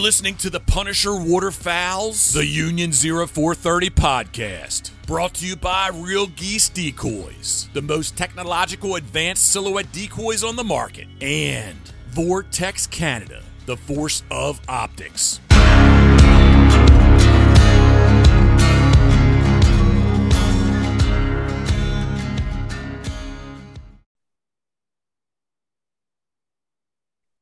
listening to the Punisher Waterfowls, the Union 0430 podcast. Brought to you by Real Geese Decoys, the most technological advanced silhouette decoys on the market, and Vortex Canada, the force of optics.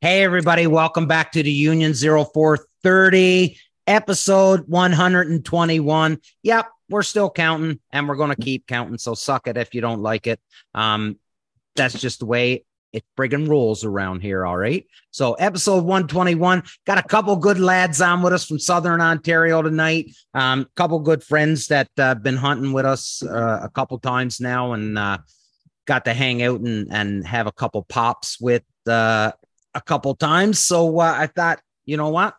Hey, everybody, welcome back to the Union 0430, episode 121. Yep, we're still counting and we're going to keep counting. So suck it if you don't like it. Um, that's just the way it friggin' rules around here. All right. So, episode 121, got a couple good lads on with us from Southern Ontario tonight. Um, couple good friends that uh, been hunting with us uh, a couple times now and uh, got to hang out and, and have a couple pops with uh, a couple times. So uh, I thought, you know what?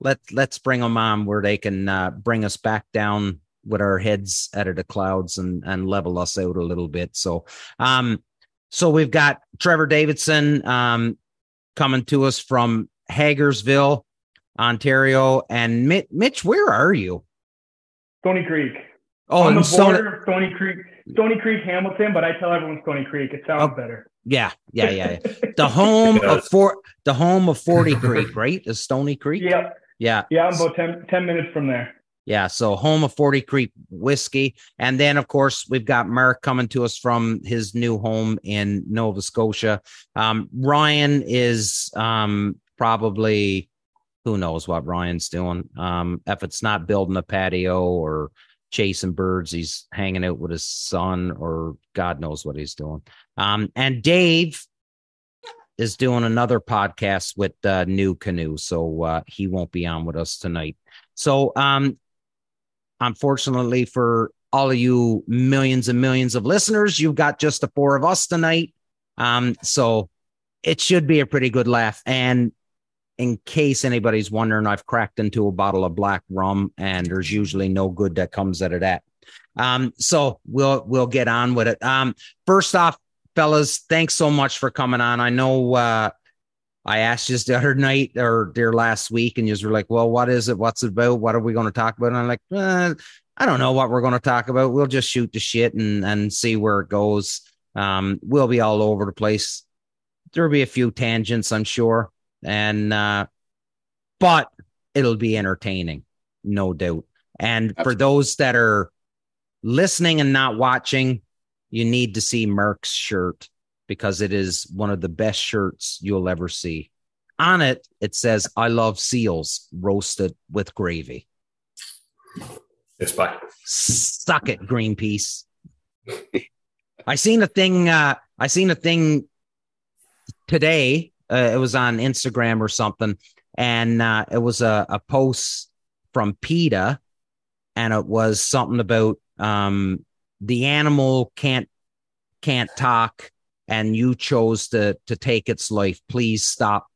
Let let's bring them on where they can uh, bring us back down with our heads out of the clouds and and level us out a little bit. So, um, so we've got Trevor Davidson um coming to us from Hagersville, Ontario, and Mitch. Mitch where are you? Stony Creek. Oh, on the Stony- border of Stony Creek, Stony Creek, Hamilton, but I tell everyone Stony Creek. It sounds Oh. better. Yeah, yeah, yeah. yeah. The home of does. for the home of Forty Creek, right? Is Stony Creek? Yeah, Yeah. yeah, I'm about 10, 10 minutes from there. Yeah, so home of 40 Creek whiskey. And then, of course, we've got Mark coming to us from his new home in Nova Scotia. Um, Ryan is um, probably, who knows what Ryan's doing. Um, if it's not building a patio or chasing birds, he's hanging out with his son or God knows what he's doing. Um, and Dave is doing another podcast with uh, New Canoe. So uh, he won't be on with us tonight. So, um, unfortunately for all of you millions and millions of listeners, you've got just the four of us tonight. Um, so it should be a pretty good laugh. And in case anybody's wondering, I've cracked into a bottle of black rum, and there's usually no good that comes out of that. Um, so we'll we'll get on with it. Um, first off, fellas, thanks so much for coming on. I know uh I asked you the other night or there last week, and you were like, "Well, what is it? What's it about? What are we going to talk about?" And I'm like, eh, "I don't know what we're going to talk about. We'll just shoot the shit and and see where it goes. Um, we'll be all over the place. There'll be a few tangents, I'm sure, and uh, but it'll be entertaining, no doubt. And for those that are listening and not watching, you need to see Mark's shirt because it is one of the best shirts you'll ever see. On it, it says, I love seals roasted with gravy. It's back. Suck it, Greenpeace. I seen a thing, uh, I seen a thing today. Uh, it was on Instagram or something, and uh, it was a, a post from PETA, and it was something about um, the animal can't can't talk and you chose to to take its life. Please stop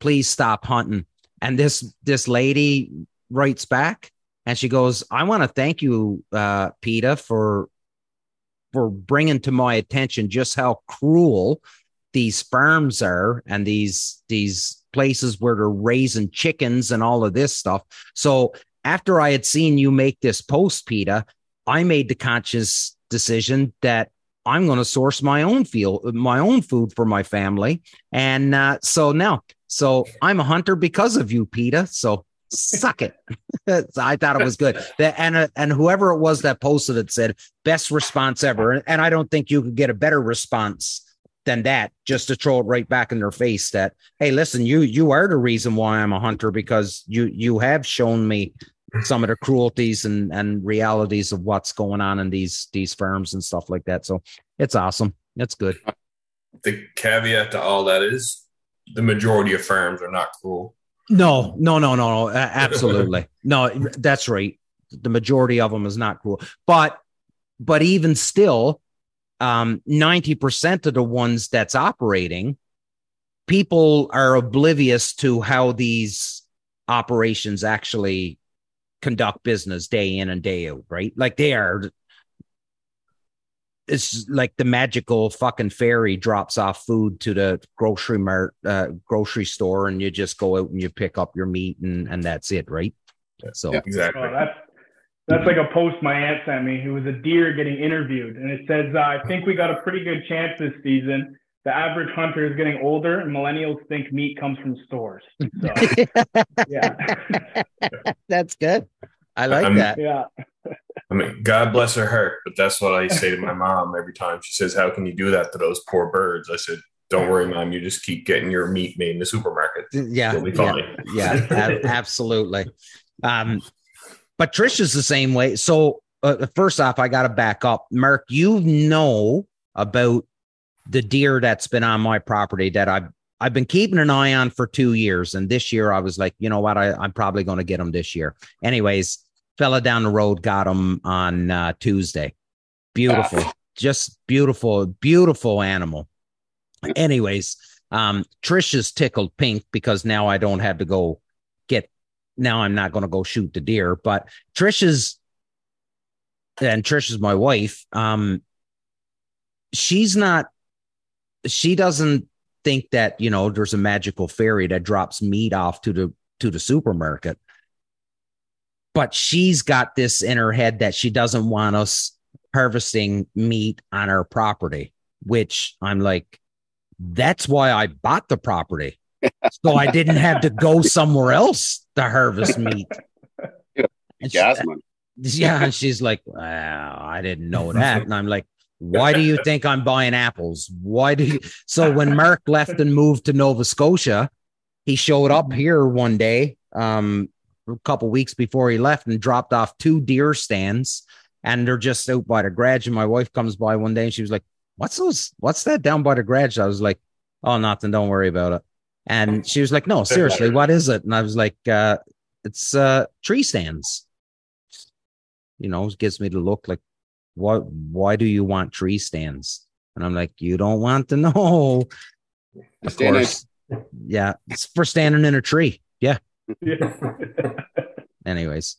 please stop hunting. And this this lady writes back and she goes i want to thank you uh PETA for for bringing to my attention just how cruel these farms are and these these places where they're raising chickens and all of this stuff so after i had seen you make this post PETA i made the conscious decision that I'm going to source my own field, my own food for my family. And uh, so now, so I'm a hunter because of you, PETA. So suck it. I thought it was good. And, uh, and whoever it was that posted it said, best response ever. And I don't think you could get a better response than that just to throw it right back in their face that, hey, listen, you, you are the reason why I'm a hunter because you, you have shown me some of the cruelties and and realities of what's going on in these these firms and stuff like that. So it's awesome. It's good. The caveat to all that is the majority of farms are not cruel. No, no, no, no, no. Absolutely. no, that's right. The majority of them is not cruel. But but even still, um, 90% of the ones that's operating, people are oblivious to how these operations actually conduct business day in and day out, right? Like they are it's like the magical fucking fairy drops off food to the grocery mart, uh, grocery store, and you just go out and you pick up your meat, and and that's it, right? So Yeah. Exactly. Oh, that's that's like a post my aunt sent me. It was a deer getting interviewed, and it says, uh, "I think we got a pretty good chance this season. The average hunter is getting older, and millennials think meat comes from stores." So, yeah, that's good. I like I'm- that. yeah. I mean, God bless her heart, but that's what I say to my mom every time. She says, "How can you do that to those poor birds?" I said, "Don't worry, mom. You just keep getting your meat made in the supermarket. Yeah, You'll be yeah, yeah, ab- absolutely. Um, but Trish is the same way. So uh, first off, I got to back up. Mark, you know about the deer that's been on my property that I've I've been keeping an eye on for two years, and this year I was like, you know what, I, I'm probably going to get them this year. Anyways, fella down the road got them on uh, Tuesday. Beautiful, just beautiful, beautiful animal. Anyways, um, Trish is tickled pink because now I don't have to go. Now I'm not going to go shoot the deer, but Trish is, and Trish is my wife. Um, she's not. She doesn't think that you know there's a magical fairy that drops meat off to the to the supermarket. But she's got this in her head that she doesn't want us harvesting meat on her property, which I'm like, that's why I bought the property. so I didn't have to go somewhere else to harvest meat. And she- yeah, and she's like, well, I didn't know that. And I'm like, why do you think I'm buying apples? Why do you? So when Mark left and moved to Nova Scotia, he showed up here one day, um, a couple weeks before he left, and dropped off two deer stands, and they're just out by the garage. And my wife comes by one day, and she was like, "What's those? What's that down by the garage?" I was like, "Oh, nothing. Don't worry about it." And she was like, "No, seriously, what is it?" And I was like, uh, "It's uh, tree stands." You know, it gives me the look like, "Why? Why do you want tree stands?" And I'm like, "You don't want to know." Of course, yeah, it's for standing in a tree. Yeah. yeah. Anyways.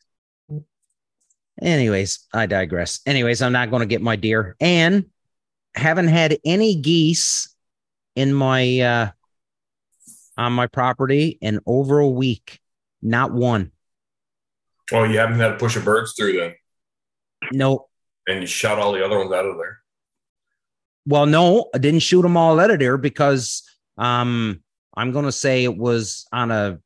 Anyways, I digress. Anyways, I'm not going to get my deer and haven't had any geese in my uh on my property in over a week. Not one. Oh, you haven't had to push a birds through then, No. and you shot all the other ones out of there. Well, no, I didn't shoot them all out of there because um I'm going to say it was on a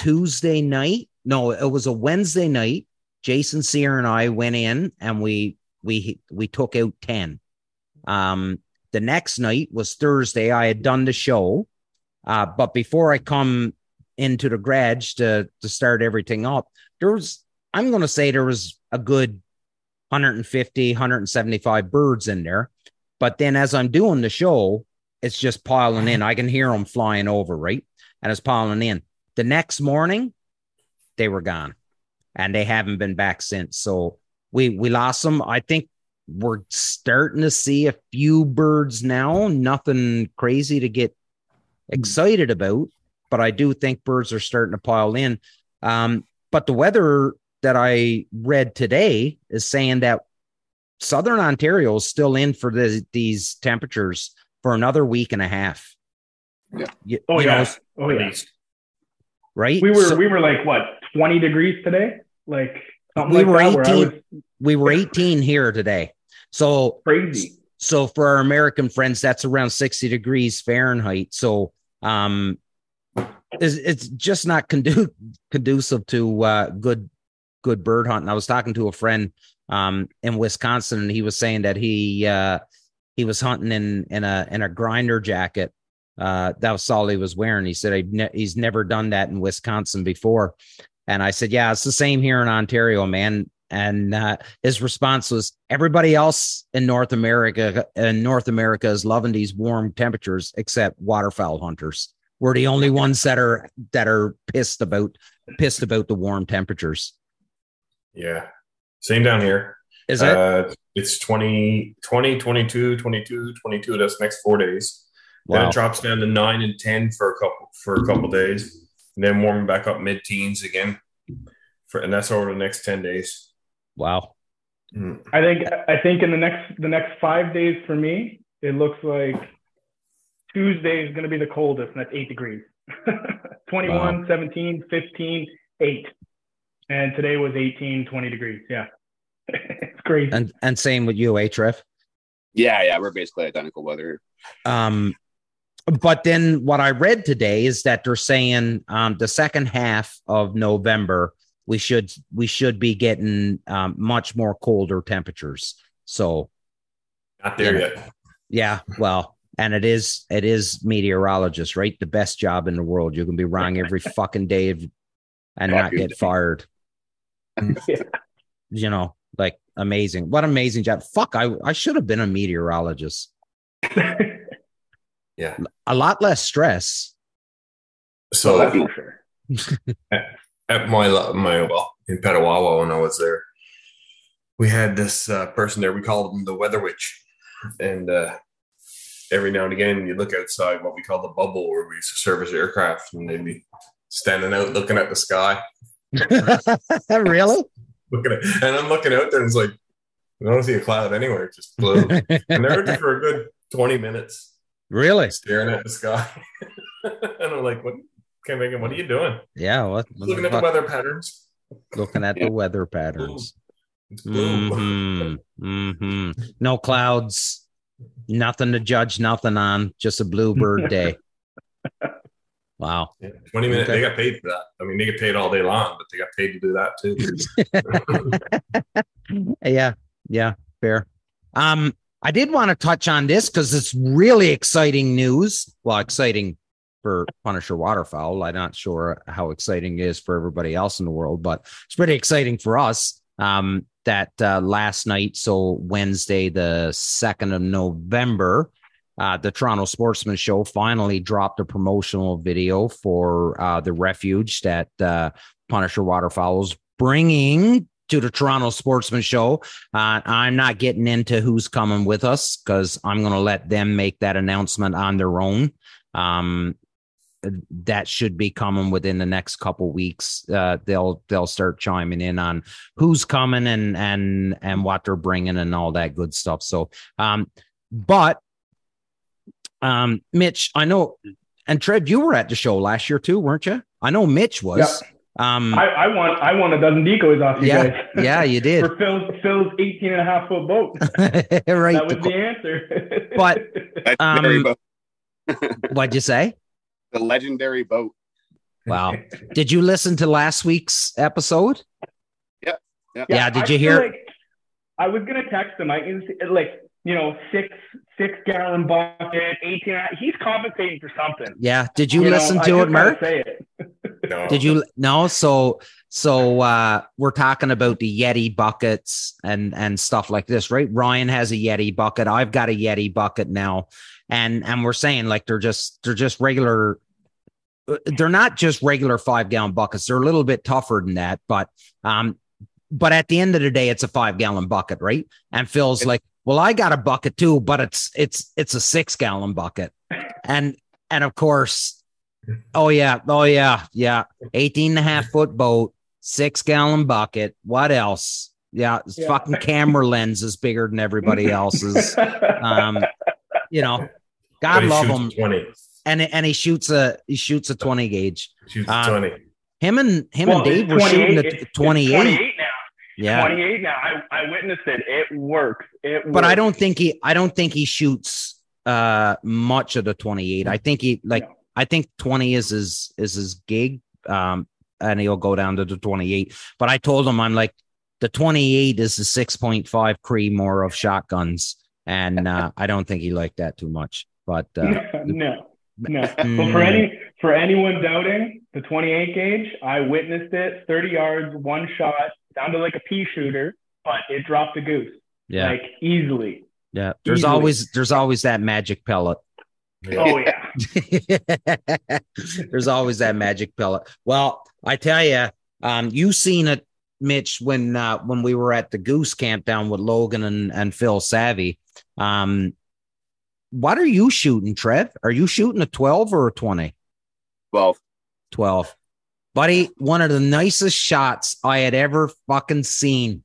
Tuesday night. No, it was a Wednesday night. Jason Sear and I went in and we we we took out 10. Um the next night was Thursday. I had done the show. Uh but before I come into the garage to to start everything up, there was I'm going to say there was a good 150 175 birds in there. But then as I'm doing the show, it's just piling in. I can hear them flying over, right? And it's piling in. The next morning, they were gone, and they haven't been back since. So we we lost them. I think we're starting to see a few birds now. Nothing crazy to get excited about, but I do think birds are starting to pile in. Um, but the weather that I read today is saying that Southern Ontario is still in for the, these temperatures for another week and a half. Yeah. You- Oh you know, yeah. Oh yeah. right. We were So- we were like what 20 degrees today, like something We like were that. 18. was we were 18 here today. So crazy. so for our American friends, that's around 60 degrees Fahrenheit. So um it's, it's just not condu- conducive to uh good good bird hunting. I was talking to a friend um in Wisconsin and he was saying that he uh he was hunting in in a in a grinder jacket. Uh that was all he was wearing. He said ne- he's never done that in Wisconsin before. And I said, "Yeah, it's the same here in Ontario, man." And uh, his response was, "Everybody else in North America, in North America, is loving these warm temperatures, except waterfowl hunters. We're the only ones that are that are pissed about pissed about the warm temperatures." Yeah. Same down here. Is it? Uh, it's 20, 20, 22, 22, 22. That's next four days. Then wow. it drops down to nine and ten for a couple for a couple days, and then warming back up mid teens again. For and that's over the next ten days. Wow. Mm. I think I think in the next the next five days for me, it looks like Tuesday is going to be the coldest, and that's eight degrees. 21, 17, 15, 8. And today was 18, 20 degrees. Yeah. it's crazy. And and same with you, eh, Trev? Yeah, yeah, we're basically identical weather. Um, but then what I read today is that they're saying um, the second half of November we should we should be getting um, much more colder temperatures. So Not there Yeah. yet. yeah, well, and it is it is meteorologist, right? The best job in the world. You can be wrong every fucking day of- and not get day. fired. Yeah. You know, like amazing. What amazing job. Fuck, I I should have been a meteorologist. Yeah. A lot less stress. So that's for sure. At my my well in Petawawa when I was there, we had this uh, person there. We called him the Weather Witch, and uh, every now and again you look outside what we call the bubble where we used to service aircraft, and they'd be standing out looking at the sky, really? looking at, and I'm looking out there and it's like I don't see a cloud anywhere, it's just blue, and they're there for a good twenty minutes really? staring at the sky, and I'm like, what? Can't make. What are you doing? Yeah. What? what Looking the at the weather patterns. Looking at the weather patterns. It's blue. hmm hmm No clouds. Nothing to judge. Nothing on. Just a bluebird day. Wow. Yeah, 20 minutes. Okay. They got paid for that. I mean, they get paid all day long, but they got paid to do that too. Yeah. Yeah. Fair. Um, I did want to touch on this because it's really exciting news. Well, exciting for Punisher Waterfowl. I'm not sure how exciting it is for everybody else in the world, but it's pretty exciting for us. Um, that uh, last night, so Wednesday, the 2nd of November, uh, the Toronto Sportsman Show finally dropped a promotional video for uh, the refuge that uh, Punisher Waterfowl's bringing to the Toronto Sportsman Show. Uh, I'm not getting into who's coming with us because I'm going to let them make that announcement on their own. Um, that should be coming within the next couple weeks. Uh, they'll they'll start chiming in on who's coming and and and what they're bringing and all that good stuff. So, um, but um, Mitch, I know, and Trev, you were at the show last year too, weren't you? I know Mitch was. Um, I, I want I want a dozen decoys off you yeah, guys. yeah, you did. For Phil's Phil's 18 and a half foot boat. right. That was the- the answer. But- Um, what'd you say? The legendary boat. Wow. Did you listen to last week's episode? Yeah. Yeah, did I you hear- Like, I was gonna text him. I like you know six six gallon bucket, 18. He's compensating for something. Yeah. Did you, know, listen I to just it, gotta Say it. No. Did you no? So so uh we're talking about the Yeti buckets and and stuff like this, right? Ryan has a Yeti bucket. I've got a Yeti bucket now. And and we're saying like they're just they're just regular they're not just regular five gallon buckets. They're a little bit tougher than that, but um but at the end of the day, it's a five gallon bucket, right? And Phil's like, Well, I got a bucket too, but it's it's it's a six gallon bucket. And and of course, oh yeah, oh yeah, yeah. 18 and a half foot boat, six gallon bucket. What else? Yeah, Yeah. fucking camera lens is bigger than everybody else's. Um, you know, God love him. 20. And and he shoots a he shoots a 20 gauge. Shoots Uh, 20. Him and him Well, and Dave were shooting 28 at it's- it's 28. 28 now. Yeah. 28 now. I, I witnessed it. It works. It But I don't think he I don't think he shoots uh much of the 28. I think he like No. I think 20 is his is his gig. Um and he'll go down to the 28. But I told him I'm like the 28 is the 6.5 Creedmoor of shotguns. And uh I don't think he liked that too much. But uh no, no. But Mm. for any for anyone doubting the 28 gauge, I witnessed it. 30 yards, one shot, sounded like a pea shooter, but it dropped a goose yeah, like easily. yeah. There's easily. always there's always that magic pellet. Yeah. Oh yeah, There's always that magic pellet. Well, I tell you, um, you seen it, Mitch, when uh, when we were at the Goose Camp down with Logan and, and Phil Savvy. Um, what are you shooting, Trev? Are you shooting a 12 or a 20? Well, 12. Buddy, one of the nicest shots I had ever fucking seen.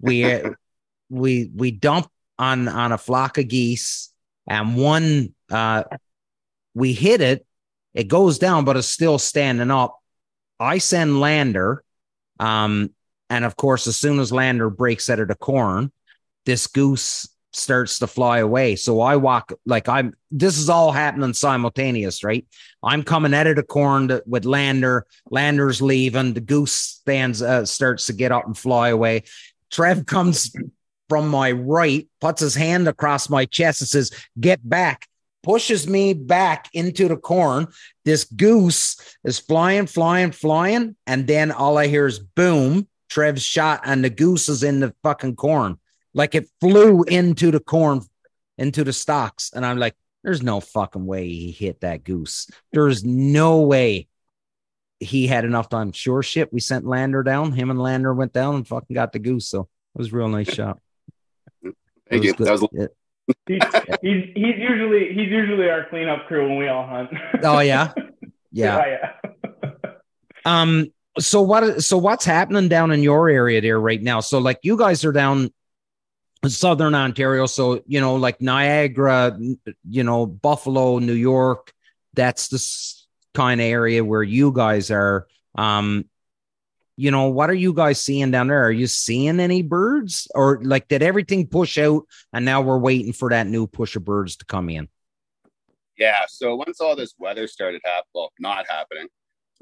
We we we dump on on a flock of geese, and one uh, we hit it. It goes down, but it's still standing up. I send Lander, um, and of course, as soon as Lander breaks out of the corn, this goose starts to fly away. So I walk like I'm. This is all happening simultaneous, right? I'm coming out of the corn to, with Lander. Lander's leaving. The goose stands, uh, starts to get up and fly away. Trev comes from my right, puts his hand across my chest and says, "Get back." Pushes me back into the corn. This goose is flying, flying, flying, and then all I hear is boom. Trev's shot, and the goose is in the fucking corn. Like it flew into the corn, into the stalks. And I'm like, there's no fucking way he hit that goose. There's no way he had enough time. Sure shit. We sent Lander down. Him and Lander went down and fucking got the goose. So it was a real nice shot. Thank you. It That was good. It- He's, he's he's usually he's usually our cleanup crew when we all hunt. Oh, yeah? Yeah. yeah. Um. So what? So what's happening down in your area there right now? So like you guys are down southern Ontario. So you know, like Niagara, you know, Buffalo, New York. That's the kind of area where you guys are. Um. You know, what are you guys seeing down there? Are you seeing any birds, or like did everything push out, and now we're waiting for that new push of birds to come in? Yeah. So once all this weather started happening, well, not happening,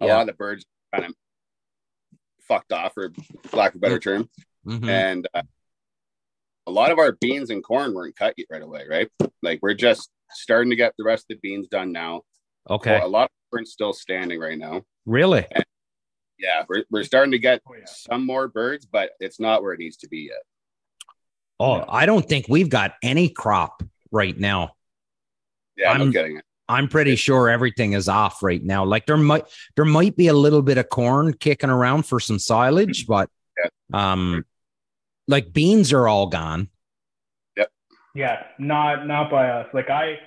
a Yeah. lot of the birds kind of fucked off, for lack of a better term. Mhm. And uh, a lot of our beans and corn weren't cut yet right away, right? Like we're just starting to get the rest of the beans done now. Okay, A lot of corn's still standing right now. really? Yeah, we're, we're starting to get Oh, yeah. some more birds, but it's not where it needs to be yet. Oh, Yeah. I don't think we've got any crop right now. Yeah, I'm- getting kidding. I'm pretty sure everything is off right now. Like there might there might be a little bit of corn kicking around for some silage, but um like beans are all gone. Yep. Yeah, not not by us. Like I,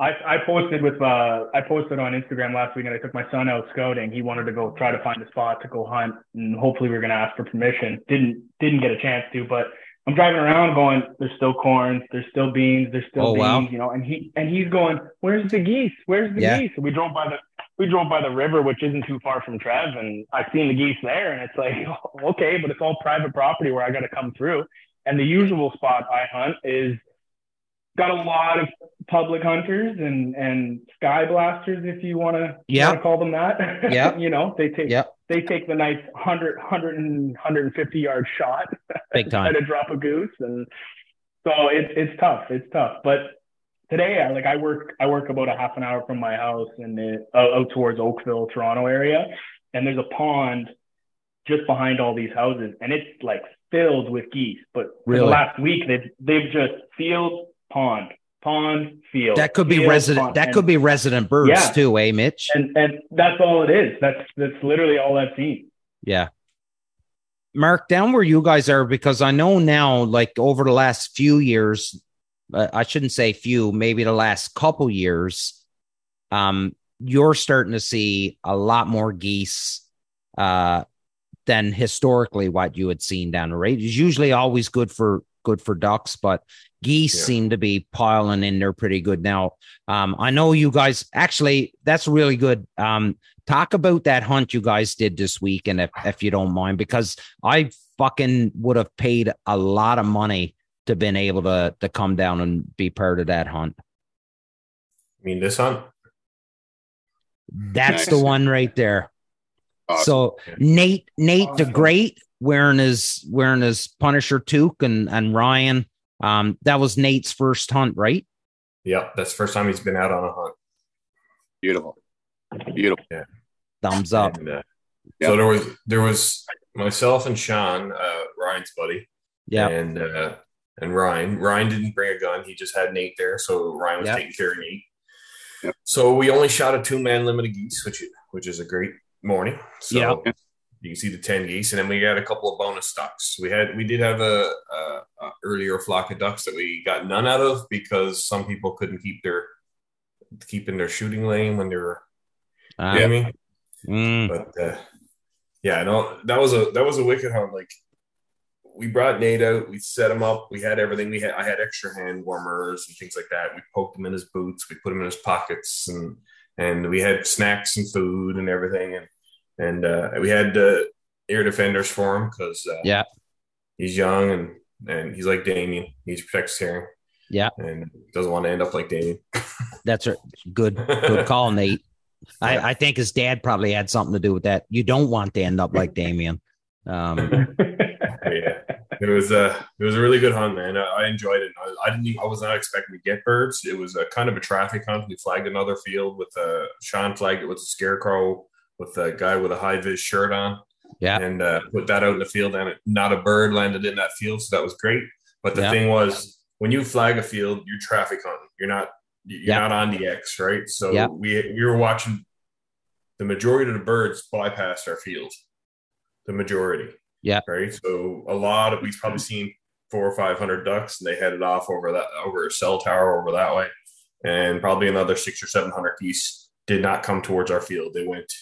I, I posted with uh, I posted on Instagram last week, and I took my son out scouting. He wanted to go try to find a spot to go hunt, and hopefully we are gonna ask for permission. Didn't didn't get a chance to, but I'm driving around going, there's still corn, there's still beans, there's still Oh, beans, wow. you know. And he and he's going, where's the geese? Where's the Yeah. geese? We drove by the we drove by the river, which isn't too far from Trev, and I've seen the geese there, and it's like, okay, but it's all private property where I got to come through. And the usual spot I hunt is got a lot of public hunters and and sky blasters, if you want to Yeah. call them that. Yeah. you know, they take Yep. they take the nice 100, 100 and 150 yard shot Big time. to drop a goose and so it's it's tough it's tough but today I like I work I work about a half an hour from my house and it, out, out towards Oakville Toronto area and there's a pond just behind all these houses and it's like filled with geese but Really? the last week they've they've just field pond pond field That could be field, resident pond. that And- could be resident birds Yeah. too, eh, Mitch? and and that's all it is that's that's literally all I've seen Yeah. Mark, down where you guys are, because I know now, like over the last few years, uh, I shouldn't say few, maybe the last couple years, um, you're starting to see a lot more geese uh, than historically what you had seen down the road. It's usually always good for good for ducks, but geese Yeah. seem to be piling in there pretty good now. Um, I know you guys actually that's really good. Um, talk about that hunt you guys did this week, and if if you don't mind, because I fucking would have paid a lot of money to been able to to come down and be part of that hunt. I mean, this hunt. That's Nice. the one right there. Awesome. So Nate, Nate the Great wearing his wearing his Punisher toque, and and Ryan, um, that was Nate's first hunt, right? Yep, that's the first time he's been out on a hunt. Beautiful. Beautiful. Yeah. Thumbs up. And, uh, Yeah. So there was there was myself and Sean, uh, Ryan's buddy, Yeah, and uh, and Ryan. Ryan didn't bring a gun; he just had Nate there, so Ryan was Yeah. taking care of Nate. Yep. So we only shot a two man limit of geese, which which is a great morning. So Yeah. You can see the ten geese, and then we got a couple of bonus ducks. We had we did have a, a, a earlier flock of ducks that we got none out of because some people couldn't keep their keep in their shooting lane when they were. Uh, you know I mean? mm, but uh, yeah, no, that was a that was a wicked hunt. Like we brought Nate out. We set him up. We had everything. We had I had extra hand warmers and things like that. We poked him in his boots. We put him in his pockets, and and we had snacks and food and everything. And and uh, we had uh, ear defenders for him because uh, Yeah. he's young and and he's like Damien. He protects hearing. Yeah. and doesn't want to end up like Damien. That's a good good call, Nate. I, I think his dad probably had something to do with that. You don't want to end up like Damien. Um, yeah, it was uh it was a really good hunt, man. I, I enjoyed it. I, I didn't. Even, I was not expecting to get birds. It was a kind of a traffic hunt. We flagged another field with a Sean flagged it with a scarecrow with a guy with a high vis shirt on. Yeah. and uh, put that out in the field, and it, not a bird landed in that field, so that was great. But the Yeah. thing was, when you flag a field, you're traffic hunting. You're not you're Yeah. not on the X, right? So Yeah. we we were watching the majority of the birds bypassed our field. The majority. Yeah. Right. So a lot of we've probably seen four or five hundred ducks, and they headed off over that over a cell tower over that way, and probably another six or seven hundred geese did not come towards our field. They went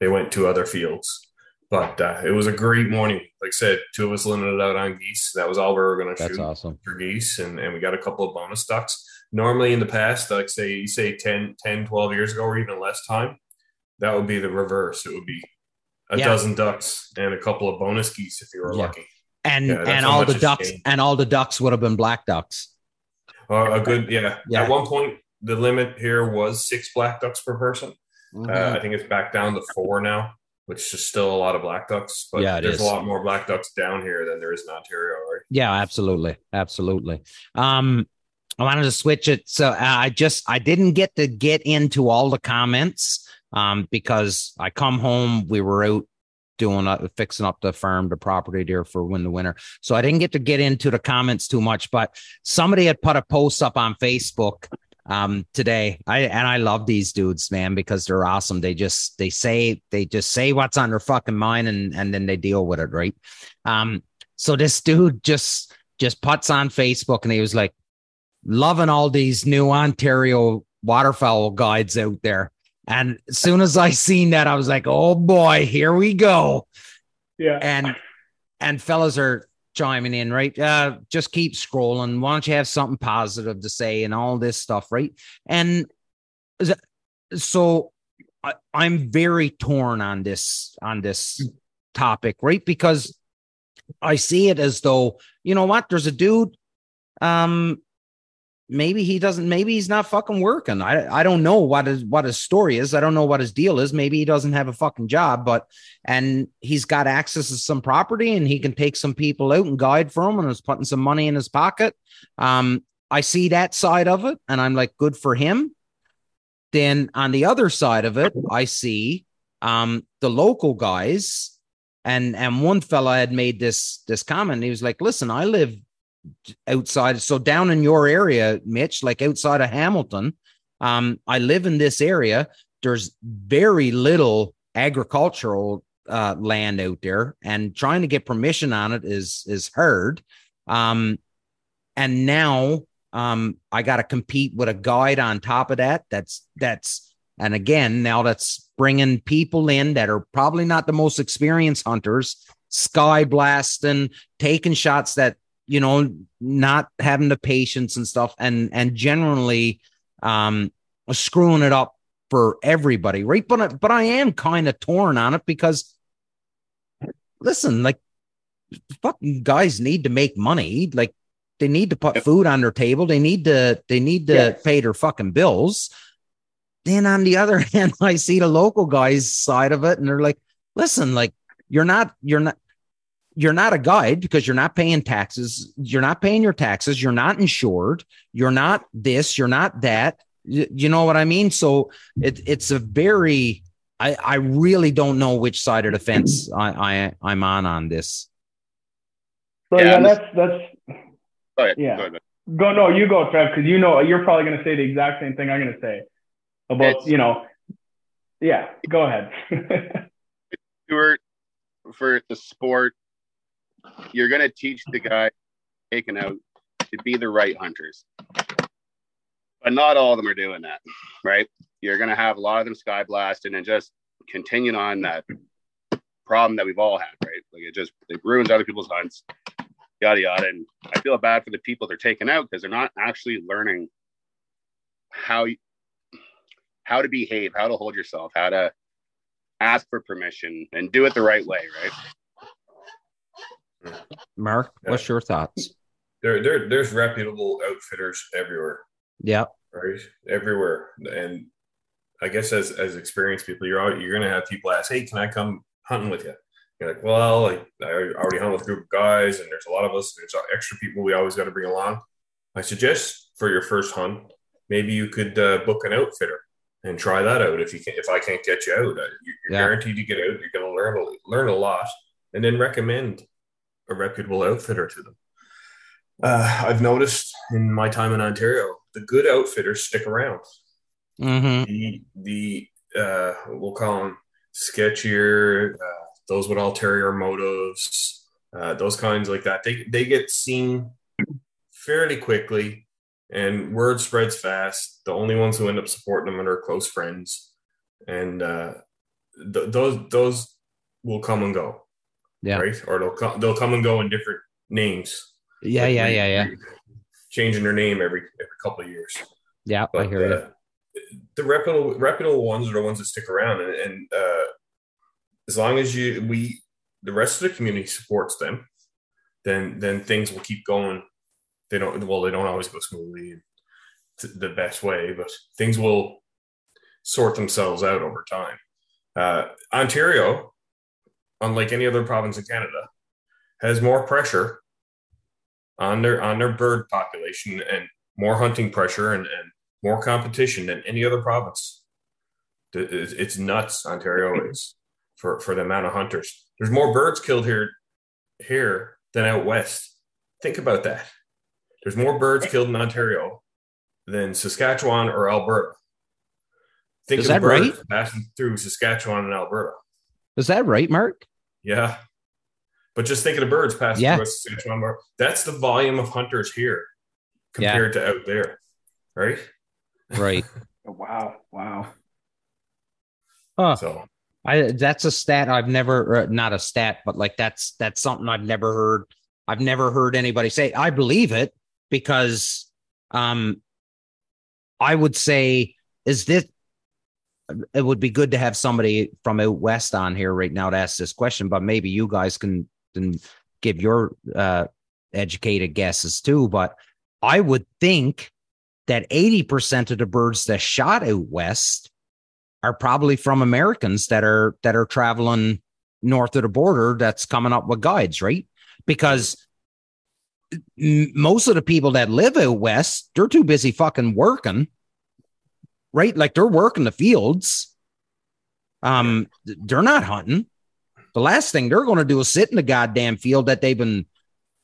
they went to other fields. But uh, it was a great morning. Like I said, two of us limited out on geese. That was all we were going to shoot awesome. for geese and, and we got a couple of bonus ducks normally in the past like say you say 10 10 12 years ago or even less time that would be the reverse it would be a Yeah. dozen ducks and a couple of bonus geese if you were Yeah. lucky And Yeah, and all the ducks and all the ducks would have been black ducks. uh, a good. Yeah. at one point the limit here was six black ducks per person Mm-hmm. uh, i think it's back down to four now which is still a lot of black ducks but Yeah, there's is. a lot more black ducks down here than there is in ontario right Yeah, absolutely, absolutely. Um, I wanted to switch it, so uh, I just I didn't get to get into all the comments, um, because I come home, we were out doing uh, fixing up the farm, the property there for when the winter, so I didn't get to get into the comments too much. But somebody had put a post up on Facebook um today i and i love these dudes man because they're awesome they just they say they just say what's on their fucking mind and and then they deal with it right um so this dude just just puts on Facebook and he was like loving all these new Ontario waterfowl guides out there. And as soon as I seen that, I was like, oh boy, here we go. yeah. And and fellas are chiming in, right? Uh, just keep scrolling. Why don't you have something positive to say and all this stuff, right? And so I, I'm very torn on this on this topic, right? Because I see it as though, you know what, there's a dude, um, maybe he doesn't, maybe he's not fucking working. I I don't know what his what his story is. I don't know what his deal is. Maybe he doesn't have a fucking job, but and he's got access to some property and he can take some people out and guide for him and is putting some money in his pocket. Um, I see that side of it, and I'm like, good for him. Then on the other side of it, I see um the local guys and and one fella had made this this comment he was like listen i live outside so down in your area mitch like outside of hamilton um i live in this area. There's very little agricultural uh land out there and trying to get permission on it is is hard. Um and now um i got to compete with a guide on top of that that's that's and again now that's bringing people in that are probably not the most experienced hunters sky blasting taking shots that you know not having the patience and stuff and and generally um screwing it up for everybody right? But I- but i am kind of torn on it because listen like fucking guys need to make money. Like they need to put food on their table. They need to they need to Yes. pay their fucking bills. Then on the other hand i see the local guys side of it and they're like listen like you're not you're not you're not a guide because you're not paying taxes you're not paying your taxes you're not insured you're not this you're not that Y- you know what i mean so it, it's a very I, I really don't know which side of the fence I, I I'm on on this. So Yeah, yeah, that's that's Go ahead. Yeah. Go ahead. go no, you go, Trev, because you know you're probably gonna say the exact same thing I'm gonna say about It's- you know. Yeah, go ahead. Stuart, for the sport, you're going to teach the guy taken out to be the right hunters. But not all of them are doing that, right? You're going to have a lot of them sky blasting and just continuing on that problem that we've all had, right? Like it just it ruins other people's hunts, yada yada. And I feel bad for the people they're taking out because they're not actually learning how how to behave, how to hold yourself, how to ask for permission, and do it the right way, right? Mark, what's your thoughts? There, there, there's reputable outfitters everywhere. Yeah. Right, everywhere, and I guess as as experienced people, you're all, you're gonna have people ask, "Hey, can I come hunting with you?" You're like, "Well, like, I already hunt with a group of guys, and there's a lot of us. There's extra people we always got to bring along." I suggest for your first hunt, maybe you could uh, book an outfitter and try that out. If you can, if I can't get you out, uh, you're Yeah. guaranteed to get out. You're going to learn a, learn a lot, and then recommend a reputable outfitter to them. Uh, I've noticed in my time in Ontario, the good outfitters stick around. Mm-hmm. The the uh, we'll call them sketchier, uh, those with ulterior motives, uh, those kinds like that. They they get seen fairly quickly, and word spreads fast. The only ones who end up supporting them are close friends, and uh, th- those those will come and go. Yeah. Right. Or they'll come they'll come and go in different names. Yeah, Like yeah, re- yeah, yeah. Changing their name every every couple of years. Yeah, I But hear you. uh, the reputable reputable ones are the ones that stick around, and, and uh, as long as you we the rest of the community supports them, then then things will keep going. They don't well, they don't always go smoothly t- the best way, but things will sort themselves out over time. Uh, Ontario, unlike any other province in Canada, has more pressure on their on their bird population and more hunting pressure and, and more competition than any other province. It's nuts. Ontario is for for the amount of hunters. There's more birds killed here here than out west. Think about that. There's more birds killed in Ontario than Saskatchewan or Alberta. Think Is of that right? passing through Saskatchewan and Alberta. Is that right, Mark? Yeah. But just thinking of birds passing Yeah. through Saskatchewan. Alberta. That's the volume of hunters here Yeah. compared to out there. Right? Right. Wow. Wow. Huh. So I that's a stat I've never uh, not a stat, but like that's that's something I've never heard. I've never heard anybody say. I believe it because um I would say is this it would be good to have somebody from out west on here right now to ask this question, but maybe you guys can, can give your uh educated guesses too. But I would think that 80% of the birds that shot out west are probably from Americans that are that are traveling north of the border that's coming up with guides, right? Because most of the people that live out west, they're too busy fucking working, right? Like they're working the fields. Um, they're not hunting. The last thing they're going to do is sit in the goddamn field that they've been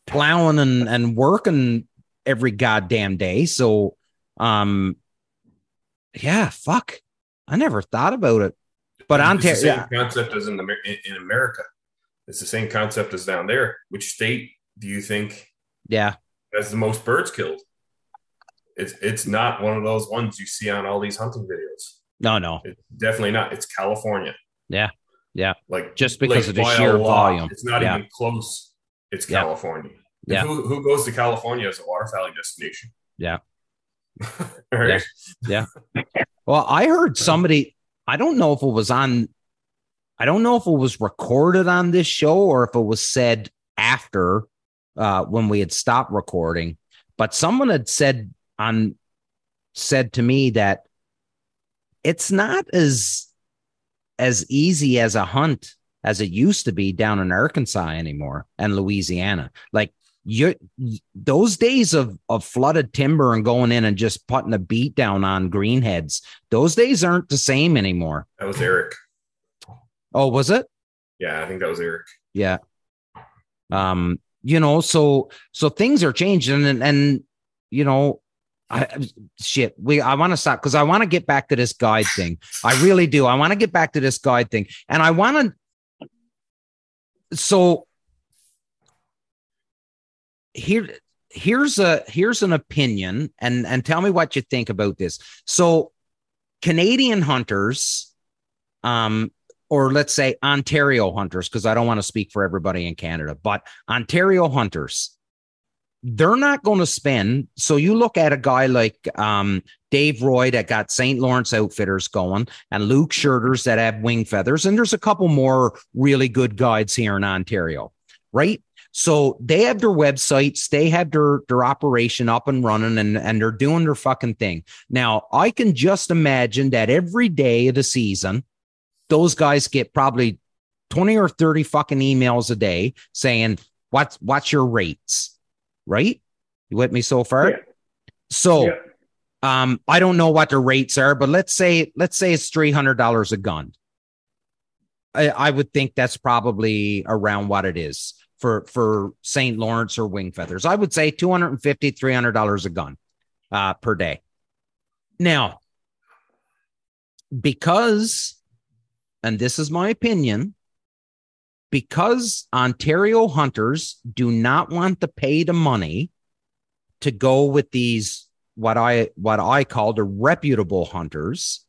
plowing and, and working every goddamn day. So, um, yeah, fuck. I never thought about it. But the Ontario, yeah, concept as in, in in America. It's the same concept as down there. Which state do you think yeah, has the most birds killed? It's it's not one of those ones you see on all these hunting videos. no, no, It's definitely not. It's California. Yeah. Yeah. Like Just because of the sheer lot. volume. It's not Yeah. even close. It's Yeah. California. Yeah. Who who goes to California as a waterfowling destination? Yeah. Yeah. Well, I heard somebody, I don't know if it was on, I don't know if it was recorded on this show or if it was said after uh, when we had stopped recording, but someone had said on, said to me that it's not as, as easy as a hunt as it used to be down in Arkansas anymore and Louisiana. Like you those days of of flooded timber and going in and just putting a beat down on greenheads, those days aren't the same anymore. That was Eric. Oh, was it? Yeah, I think that was Eric. Yeah. Um, you know, so so things are changing and and you know, I shit, we I want to stop because I want to get back to this guide thing. I really do. I want to get back to this guide thing. And I want to so here here's a here's an opinion and and tell me what you think about this. So Canadian hunters um or let's say Ontario hunters, because I don't want to speak for everybody in Canada, but Ontario hunters, they're not going to spend. So you look at a guy like um, Dave Roy that got St. Lawrence Outfitters going, and Luke Shirters that have wing feathers, and there's a couple more really good guides here in Ontario, right? So they have their websites, they have their their operation up and running, and and they're doing their fucking thing. Now I can just imagine that every day of the season, those guys get probably twenty or thirty fucking emails a day saying, "What's what's your rates?" Right? You with me so far? Yeah. So. Yeah. Um, I don't know what the rates are, but let's say let's say it's three hundred dollars a gun. I, I would think that's probably around what it is for for St. Lawrence or wing feathers. I would say 250 300 dollars a gun uh, per day. Now, because, and this is my opinion, because Ontario hunters do not want to pay the money to go with these what I what I call the reputable hunters.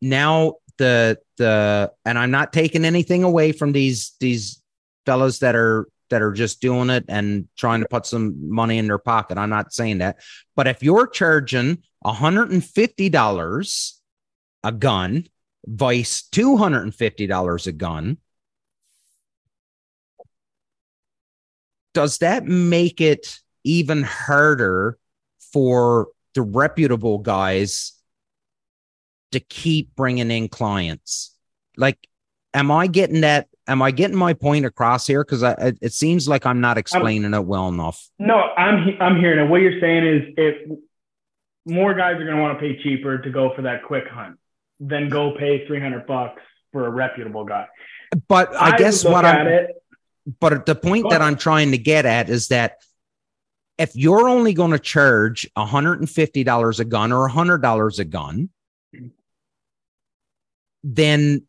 Now the the and I'm not taking anything away from these these fellas that are that are just doing it and trying to put some money in their pocket. I'm not saying that. But if you're charging $150 a gun, vice $250 a gun, does that make it even harder for the reputable guys to keep bringing in clients? Like, am I getting that? Am I getting my point across here? Because it, it seems like I'm not explaining it well enough. No, I'm I'm hearing it. What you're saying is if more guys are going to want to pay cheaper to go for that quick hunt than go pay 300 bucks for a reputable guy. But I, guess what I'm it, but the point that. I'm trying to get at is that if you're only going to charge $150 a gun or $100 a gun, then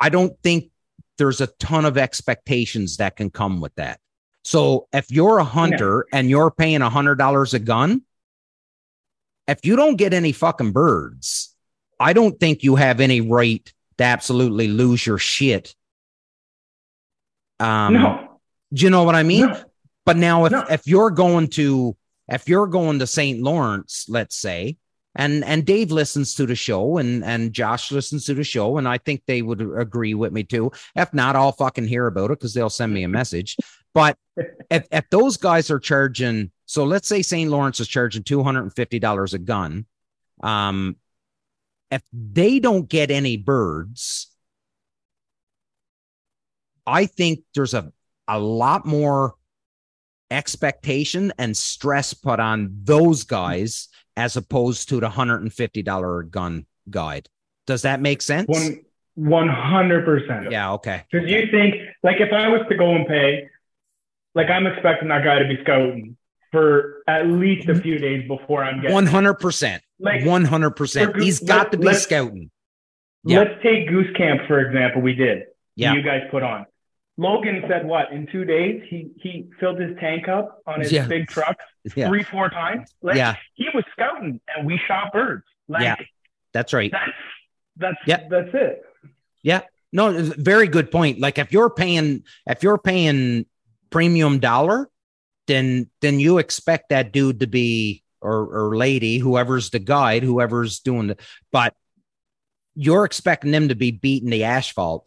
I don't think there's a ton of expectations that can come with that. So if you're a hunter and you're paying $100 a gun, if you don't get any fucking birds, I don't think you have any right to absolutely lose your shit. Um, no, do you know what I mean? no. But now if No. if you're going to if you're going to St. Lawrence, let's say, and and Dave listens to the show and and Josh listens to the show, and I think they would agree with me too. If not, I'll fucking hear about it because they'll send me a message. But if if those guys are charging, so let's say St. Lawrence is charging two hundred and fifty dollars a gun, um, if they don't get any birds, I think there's a a lot more expectation and stress put on those guys as opposed to the $150 gun guide. Does that make sense? One one hundred percent. yeah, okay. Because you think, like, if I was to go and pay, like, I'm expecting that guy to be scouting for at least a few days before I'm getting. 100%. Like, 100%. for- He's got to be scouting. Yeah. let's take Goose Camp for example. We did. Yeah. You guys put on. Logan said what in two days he he filled his tank up on his Yeah. big trucks Yeah. three four times. Like, Yeah. he was scouting and we shot birds. Like Yeah. That's right. that's that's Yeah. that's it. Yeah, no, very good point. Like if you're paying if you're paying premium dollar, then then you expect that dude to be or or lady, whoever's the guide, whoever's doing the but you're expecting them to be beating the asphalt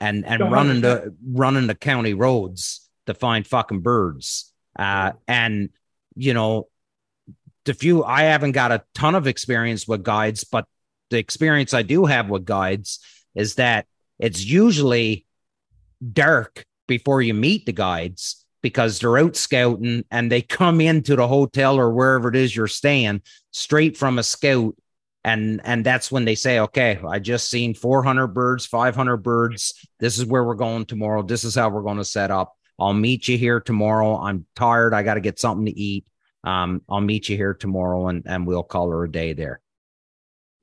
and and running the understand. running the county roads to find fucking birds. Uh and you know the few I haven't got a ton of experience with guides, but the experience I do have with guides is that it's usually dark before you meet the guides because they're out scouting and they come into the hotel or wherever it is you're staying straight from a scout and and that's when they say okay i just seen 400 birds 500 birds. This is where we're going tomorrow. This is how we're going to set up. I'll meet you here tomorrow. I'm tired. I got to get something to eat. Um i'll meet you here tomorrow and and we'll call her a day there.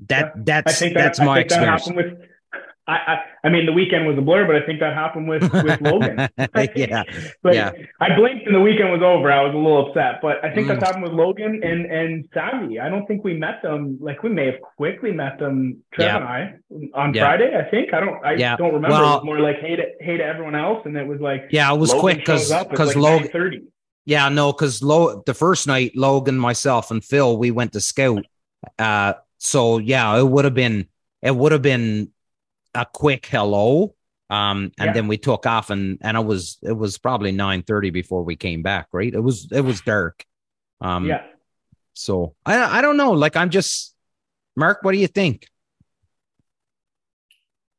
That I that's think that, that's I my think that experience. happened with I, I, I mean, the weekend was a blur, but I think that happened with with Logan. yeah, Like yeah. I blinked and the weekend was over. I was a little upset, but I think Mm. that's happened with Logan and and Savvy. I don't think we met them. Like we may have quickly met them, Trev Yeah. and I, on Yeah. Friday. I think I don't. I Yeah. don't remember. Well- it was more like hey to hey to everyone else, and it was like Yeah, it was Logan quick because shows up, it's because like Logan. thirty. Yeah, no, because Lo- the first night, Logan, myself, and Phil, we went to scout. Uh, so yeah, it would have been it would have been a quick hello. Um, and Yeah. then we took off, and and it was it was probably nine thirty before we came back. Right? It was it was dark. Um, yeah. So I I don't know. Like I'm just Mark. What do you think?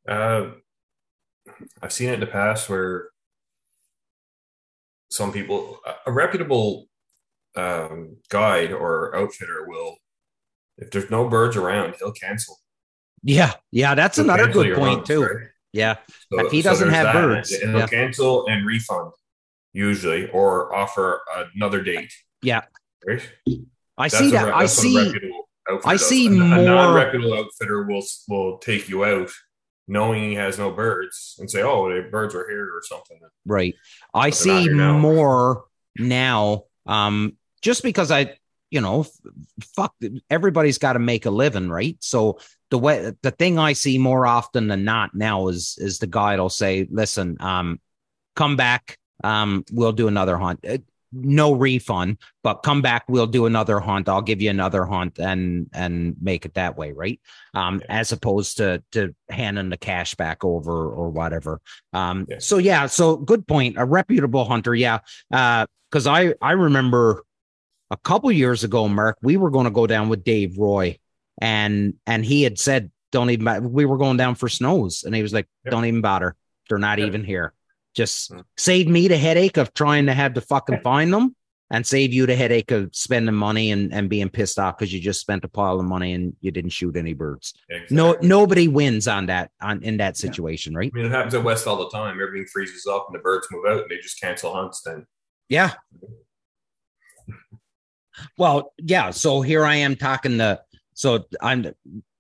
Uh, I've seen it in the past where some people, a- a reputable um, guide or outfitter will, if there's no birds around, he'll cancel. Yeah, yeah, that's another good point too. right? Yeah, So- If he so doesn't have that. birds, and he'll yeah. cancel and refund usually, or offer another date. Yeah. right. I That's see that. re- I a see. I does. see A- more- A non-reputable outfitter will will take you out, knowing he has no birds, and say, "Oh, the birds were here or something." Right. I But they're not see now. more now. Um, just because I, you know, fuck, everybody's got to make a living, right? So the way the thing I see more often than not now is is the guy will say, "Listen, um, come back. Um, we'll do another hunt." Uh, no refund, but come back. We'll do another hunt. I'll give you another hunt and and make it that way, right? Um, as opposed to to handing the cash back over or whatever. Um, Yeah. so yeah, so good point. A reputable hunter, yeah. Uh, because I I remember a couple years ago, Mark, we were going to go down with Dave Roy, and and he had said, "Don't even." We were going down for snows, and he was like, Yeah. "Don't even bother. They're not Yeah. even here. Just Mm. save me the headache of trying to have to fucking find them." And save you the headache of spending money and, and being pissed off because you just spent a pile of money and you didn't shoot any birds. No, nobody wins on that on in that situation, right? I mean, it happens at West all the time. Everything freezes up and the birds move out, and they just cancel hunts. Then Yeah. Well, yeah. So here I am talking to, so I'm,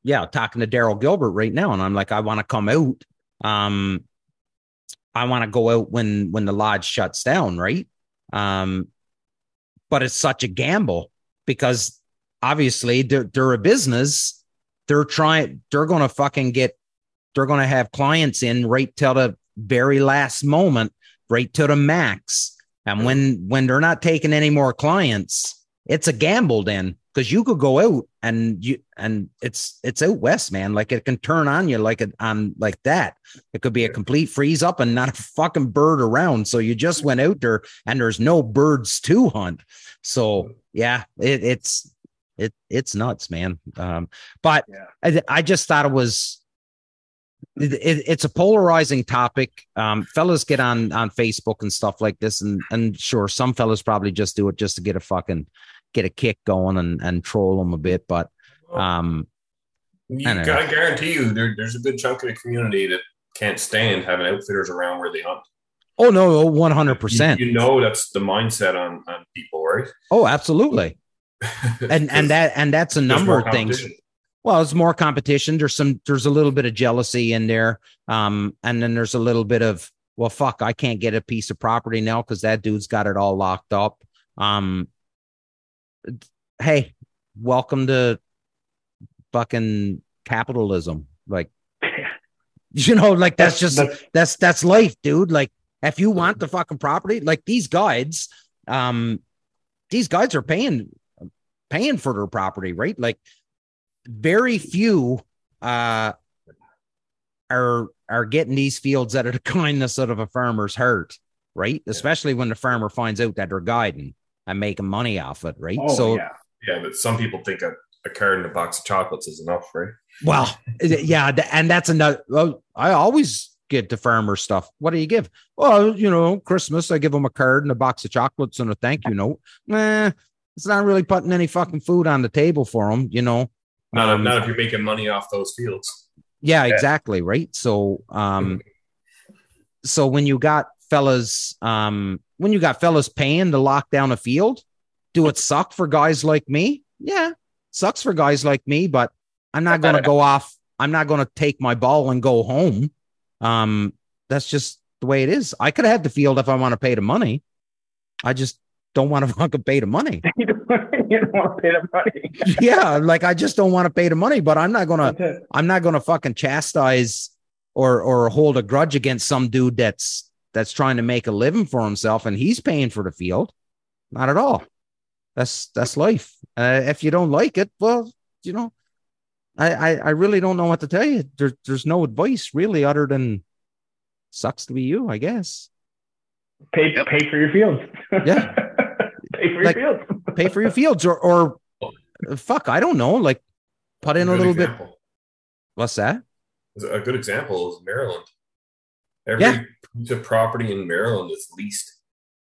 yeah, talking to Daryl Gilbert right now, and I'm like, I want to come out. Um, I want to go out when when the lodge shuts down, right? Um, but it's such a gamble because obviously they're, they're a business. They're trying. They're to fucking get. They're to have clients in right till the very last moment, right to the max. And when when they're not taking any more clients, it's a gamble then because you could go out and you and it's it's out west, man. Like it can turn on you like it on like that. It could be a complete freeze up and not a fucking bird around. So you just went out there and there's no birds to hunt. So yeah, it, it's it it's nuts, man. Um, but Yeah. I, I just thought it was it, it, it's a polarizing topic. Um, fellas get on on Facebook and stuff like this, and and sure, some fellas probably just do it just to get a fucking get a kick going and and troll them a bit. But um, you I gotta guarantee you there, there's a good chunk of the community that can't stand having outfitters around where they hunt. oh no, one hundred percent. You, you know that's the mindset on on people, right? Oh, absolutely. And and that and that's a number of things. Well, it's more competition. There's some there's a little bit of jealousy in there. Um, and then there's a little bit of well, fuck, I can't get a piece of property now because that dude's got it all locked up. Um, hey, welcome to fucking capitalism. Like, you know, like that's just that's that's life, dude. Like, if you want the fucking property, like these guides, um, these guides are paying paying for their property, right? Like, very few uh are are getting these fields out of the kindness of a farmer's heart, right? Especially when the farmer finds out that they're guiding and making money off it, right? Oh so yeah. Yeah, but some people think a, a card and a box of chocolates is enough, right? Well, yeah, and that's another. Well, I always get the farmer stuff. What do you give? Well, you know, Christmas, I give them a card and a box of chocolates and a thank you note. Nah, it's not really putting any fucking food on the table for them, you know. Not, Um, not if you're making money off those fields. Yeah, exactly. Right. So, um, so when you got fellas, um, when you got fellas paying to lock down a field, do it suck for guys like me? Yeah, sucks for guys like me, but I'm not going to go off I'm not going to take my ball and go home. Um, that's just the way it is. I could have had the field if I want to pay the money. I just don't want to fucking pay the money. you don't want to pay the money. yeah, like I just don't want to pay the money, but I'm not gonna I'm not gonna fucking chastise or or hold a grudge against some dude that's that's trying to make a living for himself and he's paying for the field. Not at all. That's that's life. Uh, if you don't like it, well, you know, I, I I really don't know what to tell you. There, there's no advice really other than sucks to be you, I guess. Pay Yep. pay for your fields. Yeah. pay for Like- your fields. Pay for your fields or or uh, fuck, I don't know, like put in a Good little bit. What's that? A good example is Maryland. Every Yeah. Of property in Maryland is leased.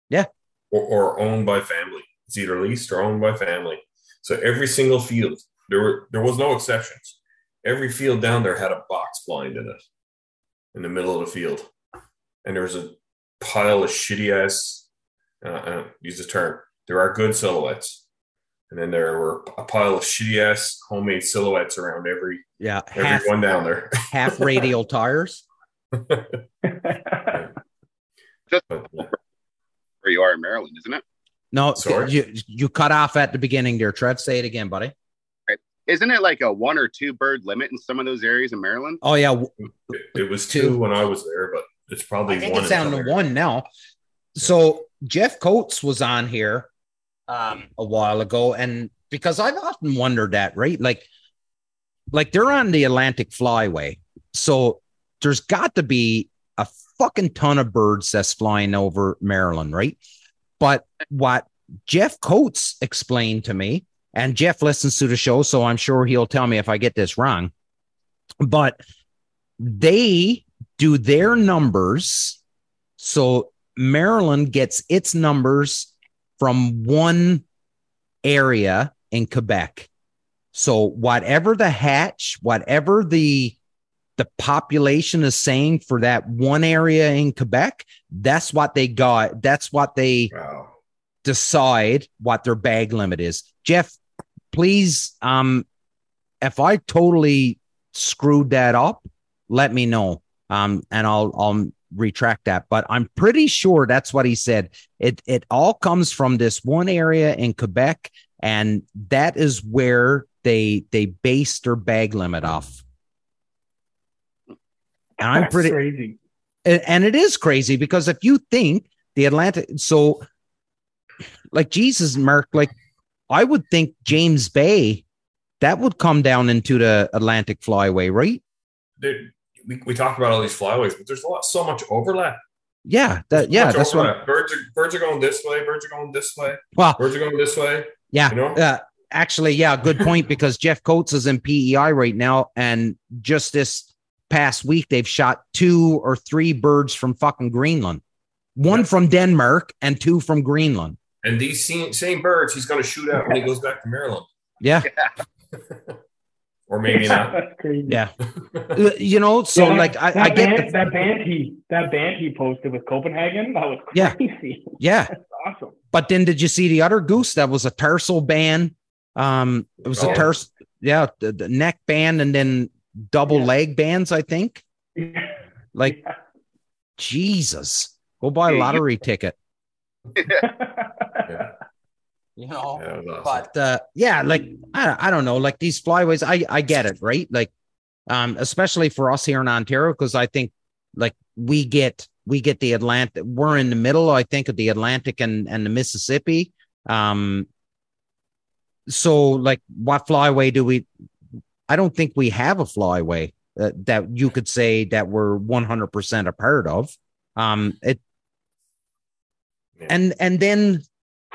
Yeah. Or, or owned by family. It's either leased or owned by family. So every single field, there were there was no exceptions. Every field down there had a box blind in it, in the middle of the field, and there was a pile of shitty ass. Uh, uh, use the term. There are good silhouettes, and then there were a pile of shitty ass homemade silhouettes around every Yeah, every half one down there. half radial tires. But, uh, Where you are in Maryland, isn't it? No, Sorry? you you cut off at the beginning there, Trev. Say it again, buddy. Isn't it like a one or two bird limit in some of those areas in Maryland? Oh yeah, It, it was Two. two. when I was there, but it's probably I think one. it's down to one now. So Jeff Coates was on here um, a while ago, and because I've often wondered that, right? Like, like they're on the Atlantic Flyway, so there's got to be a fucking ton of birds that's flying over Maryland, right? But what Jeff Coates explained to me, and Jeff listens to the show, so I'm sure he'll tell me if I get this wrong. But they do their numbers. So Maryland gets its numbers from one area in Quebec. So whatever the hatch, whatever the the population is saying for that one area in Quebec, that's what they got. That's what they Wow. decide what their bag limit is. Jeff, please, um, if I totally screwed that up, let me know. Um, and I'll I'll retract that. But I'm pretty sure that's what he said. It it all comes from this one area in Quebec, and that is where they they base their bag limit off. And I'm That's pretty crazy. and and it is crazy because if you think the Atlantic, so like Jesus, Mark, like I would think James Bay, that would come down into the Atlantic Flyway, right? There- we, we talked about all these flyways, but there's a lot, so much overlap. Yeah, that yeah, Much that's what. overlap. birds are birds are going this way, birds are going this way, Well, birds are going this way. yeah, You know? uh, actually, yeah, good point because Jeff Coates is in PEI right now, and just this past week they've shot two or three birds from fucking Greenland, one Yeah. from Denmark and two from Greenland. And these same, same birds he's going to shoot at when he goes back to Maryland, Yeah, or maybe not. Yeah. Uh, you know, so Yeah, like I, that I get band, the, that band he that band he posted with Copenhagen. That was Yeah. crazy. yeah. That's awesome. But then did you see the other goose? That was a tarsal band. Um, it was a Oh. tars, yeah, the, the neck band and then double Yeah. leg bands. I think. Yeah. Like Yeah. Jesus, go buy a Yeah, lottery ticket. Yeah, You know, yeah, awesome. but uh, yeah, like I, I don't know, like these flyways, I I get it, right? Like, um, especially for us here in Ontario, because I think like we get we get the Atlantic, we're in the middle, I think, of the Atlantic and and the Mississippi. Um, so like, what flyway do we? I don't think we have a flyway uh, that you could say that we're one hundred percent a part of. Um, it Yeah. and and then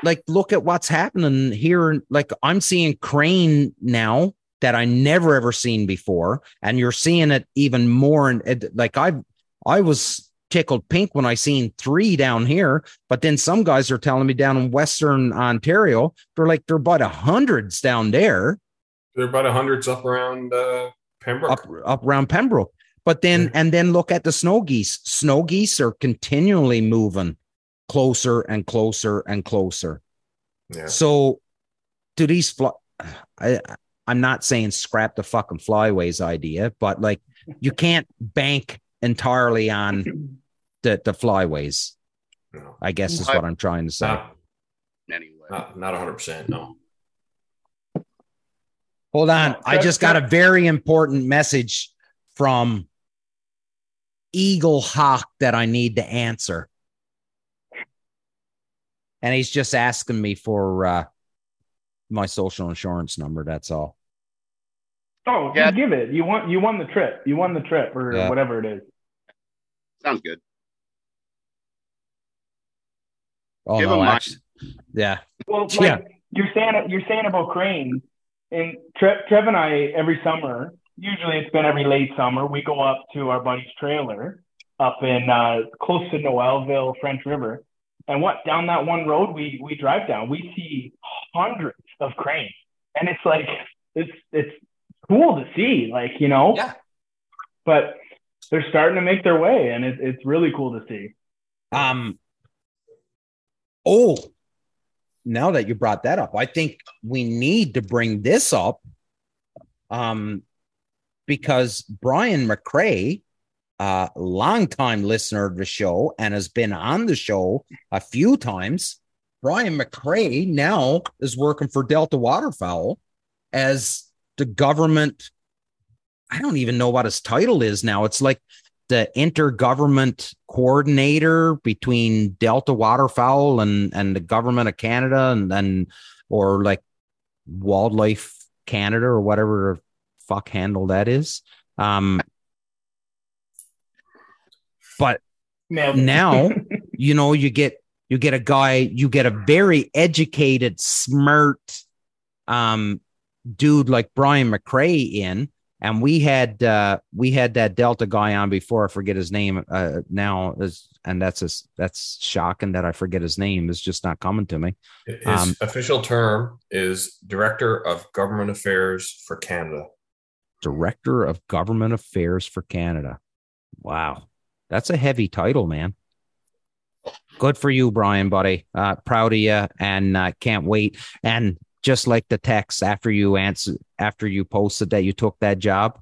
like look at what's happening here like i'm seeing crane now that i never ever seen before and you're seeing it even more and it, like i i was tickled pink when i seen three down here but then some guys are telling me down in western ontario they're like they're about a hundreds down there They're about a hundreds up around uh, Pembroke. up up around pembroke but then Yeah. and then look at the snow geese snow geese are continually moving closer and closer and closer Yeah. So, do these fly? I I'm not saying scrap the fucking flyways idea, but like you can't bank entirely on the the flyways. No, I guess is what I'm trying to say. not Anyway, not not 100. percent No. Hold on. No, I just got a very important message from Eagle Hawk that I need to answer. And he's just asking me for uh, my social insurance number. That's all. Oh, Yeah. give it. You won. You won the trip. You won the trip, or Yeah. whatever it is. sounds good. Oh, Give no, him mine. actually, yeah. Well, like Yeah. you're saying, you're saying about cranes, and Trev, Trev and I every summer. Usually, it's been every late summer. We go up to our buddy's trailer up in uh, close to Noelville, French River, and what down that one road we we drive down, we see hundreds of cranes, and it's like it's it's cool to see, like you know. Yeah. But they're starting to make their way, and it, it's really cool to see. Um. Oh, now that you brought that up, I think we need to bring this up. Um, because Brian McCrae, uh, longtime listener of the show and has been on the show a few times. Brian McCrae now is working for Delta Waterfowl as the government. I don't even know what his title is now. It's like the intergovernment coordinator between Delta Waterfowl and and the government of Canada and and or like Wildlife Canada or whatever fuck handle that is. Um, but now you know you get you get a guy you get a very educated smart um dude like brian mccrae in and we had uh we had that delta guy on before i forget his name uh now is and that's just that's shocking that i forget his name it's just not coming to me. His Um, official term is Director of Government Affairs for Canada. director of government affairs for canada. Wow. That's a heavy title man. Good for you brian buddy. Uh proud of you and uh, can't wait. And just like the text after you answer after you posted that you took that job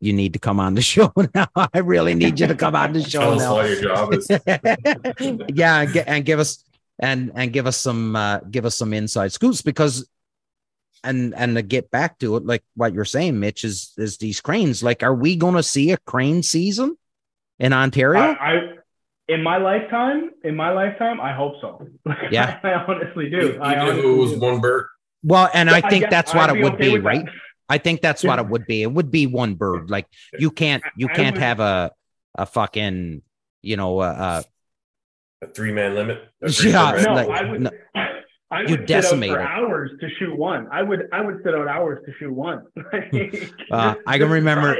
you need to come on the show now i really need you to come on the show Tell now why your job is. yeah and, gi- and give us and and give us some uh give us some inside scoops because and and to get back to it like what you're saying mitch is is these cranes like are we gonna see a crane season in ontario I, I in my lifetime, in my lifetime, I hope so. Yeah. I honestly do. Even I if honestly it was do. one bird. Well and i I think guess that's what I'd it would okay be with that. right i think that's what it would be it would be one bird like you can't you can't would- have a a fucking you know uh, A three man limit. A Yeah, three-man No, like- I would. no. I You would sit out decimate for it. hours to shoot one. I would. I would sit out hours to shoot one. Uh, I can remember-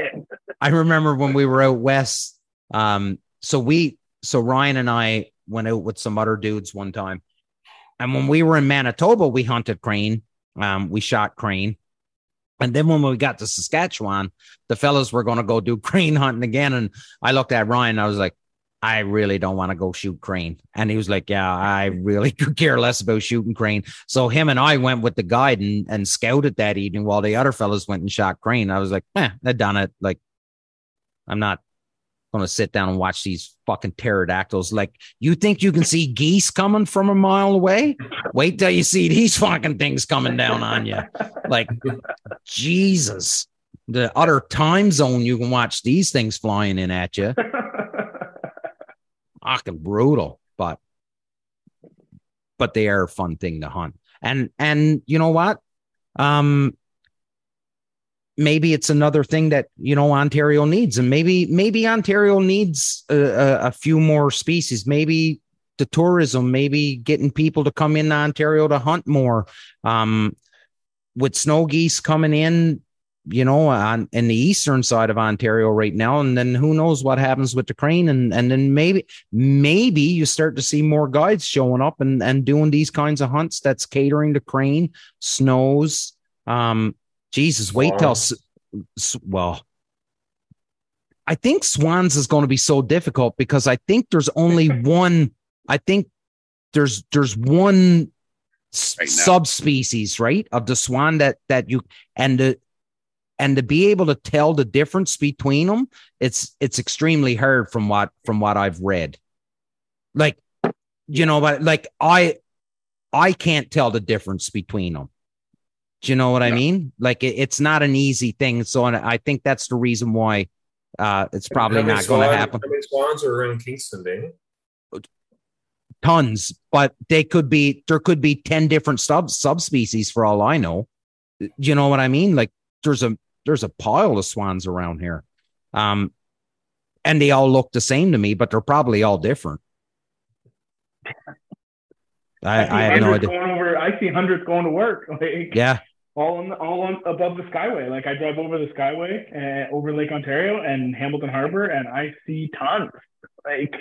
I remember when we were out west. Um, so we, so Ryan and I went out with some other dudes one time, and when we were in Manitoba, we hunted crane. Um, we shot crane, and then when we got to Saskatchewan, the fellas were going to go do crane hunting again, and I looked at Ryan. I was like, I really don't want to go shoot crane, and he was like, Yeah, I really could care less about shooting crane. So him and I went with the guide and, and scouted that evening while the other fellas went and shot crane. I was like, eh, they've done it. Like, I'm not going to sit down and watch these fucking pterodactyls. Like, you think you can see geese coming from a mile away? Wait till you see these fucking things coming down on you. Like, Jesus. The other time zone you can watch these things flying in at you. Fucking brutal, but but they are a fun thing to hunt. And and you know what? Um maybe it's another thing that you know Ontario needs, and maybe maybe Ontario needs a, a, a few more species. Maybe the tourism, maybe getting people to come into Ontario to hunt more. Um, with snow geese coming in, you know, on in the eastern side of Ontario right now, and then who knows what happens with the crane, and and then maybe maybe you start to see more guides showing up and and doing these kinds of hunts that's catering to crane, snows. Um, Jesus, wait till well. I think Swans is going to be so difficult because I think there's only one. I think there's there's one Right subspecies, right, of the swan that that you and the and to be able to tell the difference between them, it's it's extremely hard from what from what I've read. Like, you know, but like I I can't tell the difference between them. Do you know what I mean? Like it, it's not an easy thing. So I think that's the reason why uh it's probably not going to happen. How many swans are around Kingston, Danny? Tons, but they could be there could be 10 different sub subspecies for all I know. Do you know what I mean? Like there's a there's a pile of swans around here. Um and they all look the same to me, but they're probably all different. I, see I have no idea. Over, I see hundreds going to work. Like, Yeah. All on the, all on above the Skyway. Like I drive over the Skyway uh, over Lake Ontario and Hamilton Harbor, and I see tons. Like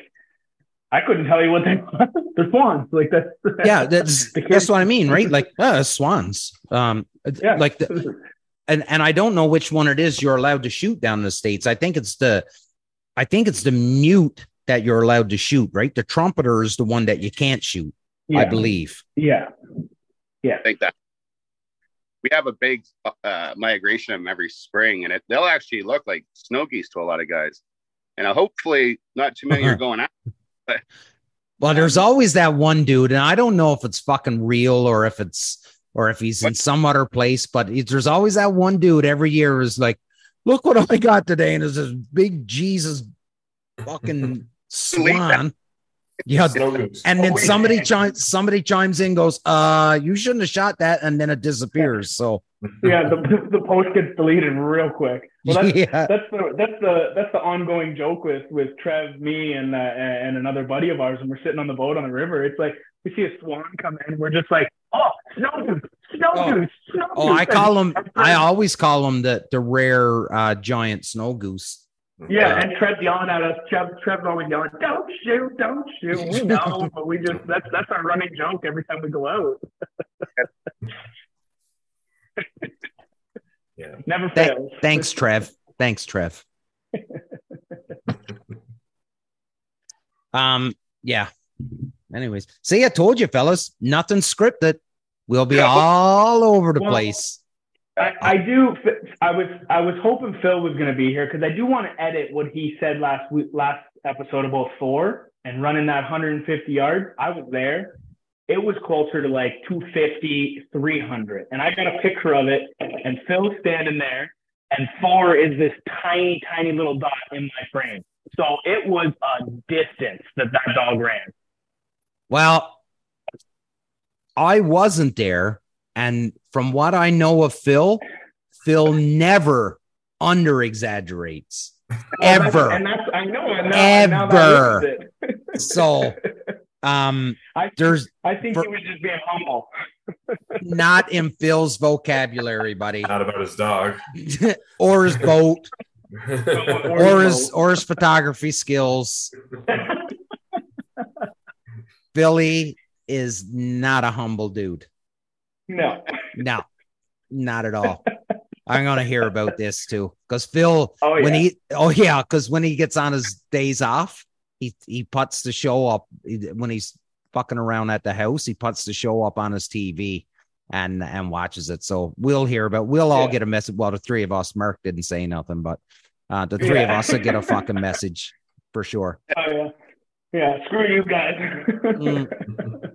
I couldn't tell you what they they're swans. Like that's Yeah, that's The that's what I mean, right? Like uh, swans. Um yeah. like the, and and I don't know which one it is you're allowed to shoot down in the states. I think it's the, I think it's the mute that you're allowed to shoot. Right, the trumpeter is the one that you can't shoot. yeah. I believe. Yeah. Yeah. I think that we have a big uh, migration of them every spring, and it, they'll actually look like snow geese to a lot of guys. And uh, hopefully, not too many are going out. Well, there's always that one dude, and I don't know if it's fucking real or if it's or if he's in some other place, but there's always that one dude every year is like, look what I got today, and there's this big Jesus fucking swan. Yeah, and then Oh, somebody yeah. chimes somebody chimes in goes uh you shouldn't have shot that and then it disappears so Yeah. The the post gets deleted real quick. Well, that's, yeah that's the that's the that's the ongoing joke with with Trev, me, and uh, and another buddy of ours, and we're sitting on the boat on the river. It's like we see a swan come in, we're just like, oh, snow goose, snow Oh. goose, snow oh goose. i call them i always call them the the rare uh giant snow goose Yeah, and Trev's yelling at us. Trev, Trev's always yelling, "Don't shoot, don't shoot." We know, but we just that's that's our running joke every time we go out. Yeah. Never Thank- fails. thanks trev thanks trev um yeah anyways see i told you fellas nothing scripted we'll be all over the Well, place I, I do. I was I was hoping Phil was going to be here because I do want to edit what he said last week, last episode about Thor and running that 150 yards. I was there. It was closer to like 250, 300, and I got a picture of it. And Phil's standing there, and Thor is this tiny, tiny little dot in my frame. So it was a distance that that dog ran. Well, I wasn't there. And from what I know of Phil, Phil never under exaggerates. Ever. and that's I know. And now, and now that Ever. is. So, um, I think, there's I think for- he was just being humble. not in Phil's vocabulary, buddy, Not about his dog. or his boat, Or or his his or his photography skills. Billy is not a humble dude. No. No, not at all. I'm gonna hear about this too, because Phil, Oh yeah. when he, oh yeah, because when he gets on his days off, he he puts the show up when he's fucking around at the house. He puts the show up on his TV and and watches it. So we'll hear about. We'll all Yeah. get a message. Well, the three of us, Mark didn't say nothing, but uh, the three of us will get a fucking message for sure, oh yeah. Yeah. Screw you guys.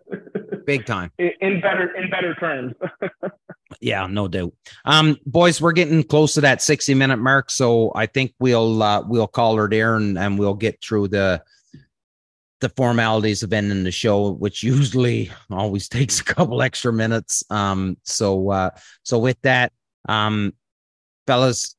big time. in better in better terms. Yeah, no doubt. Um, boys, we're getting close to that 60 minute mark. So I think we'll uh we'll call her there and, and we'll get through the the formalities of ending the show, which usually always takes a couple extra minutes. Um, so uh so with that, um fellas,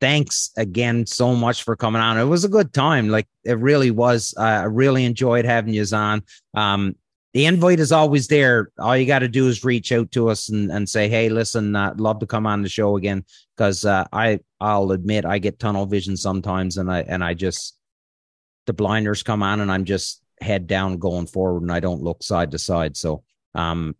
thanks again so much for coming on. It was a good time. Like it really was. Uh, I really enjoyed having you on. Um the invite is always there. All you got to do is reach out to us and, and say, "Hey, listen, uh, love to come on the show again." Because uh, I, I'll admit, I get tunnel vision sometimes, and I and I just the blinders come on, and I'm just head down going forward, and I don't look side to side. So, um,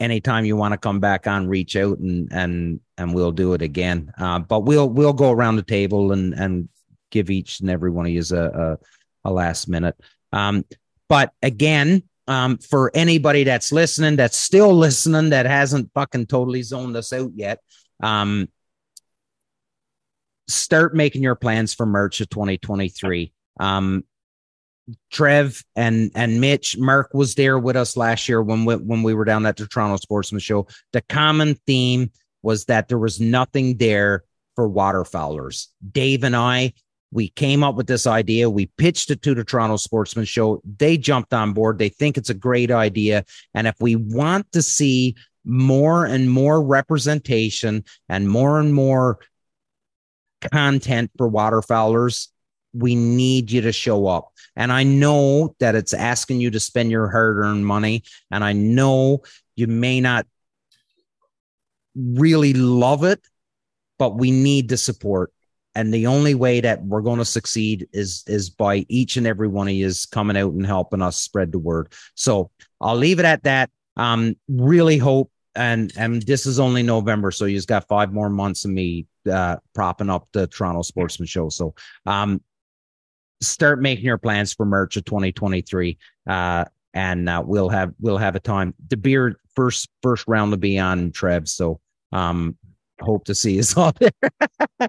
anytime you want to come back on, reach out and and and we'll do it again. Uh, but we'll we'll go around the table and and give each and every one of you a a, a last minute. Um, but again, um, for anybody that's listening, that's still listening, that hasn't fucking totally zoned us out yet, um, start making your plans for March of 2023. Um, Trev and and Mitch, Mark was there with us last year when we, when we were down at the Toronto Sportsman Show. The common theme was that there was nothing there for waterfowlers. Dave and I, we came up with this idea. We pitched it to the Toronto Sportsman Show. They jumped on board. They think it's a great idea. And if we want to see more and more representation and more and more content for waterfowlers, we need you to show up. And I know that it's asking you to spend your hard earned money. And I know you may not really love it, but we need the support. And the only way that we're going to succeed is is by each and every one of you coming out and helping us spread the word. So I'll leave it at that. Um, really hope and and this is only November, so you've got five more months of me uh, propping up the Toronto Sportsman Show. So um, start making your plans for March of 2023, uh, and uh, we'll have we'll have a time. The beer first first round will be on Trev, so um, hope to see us all there.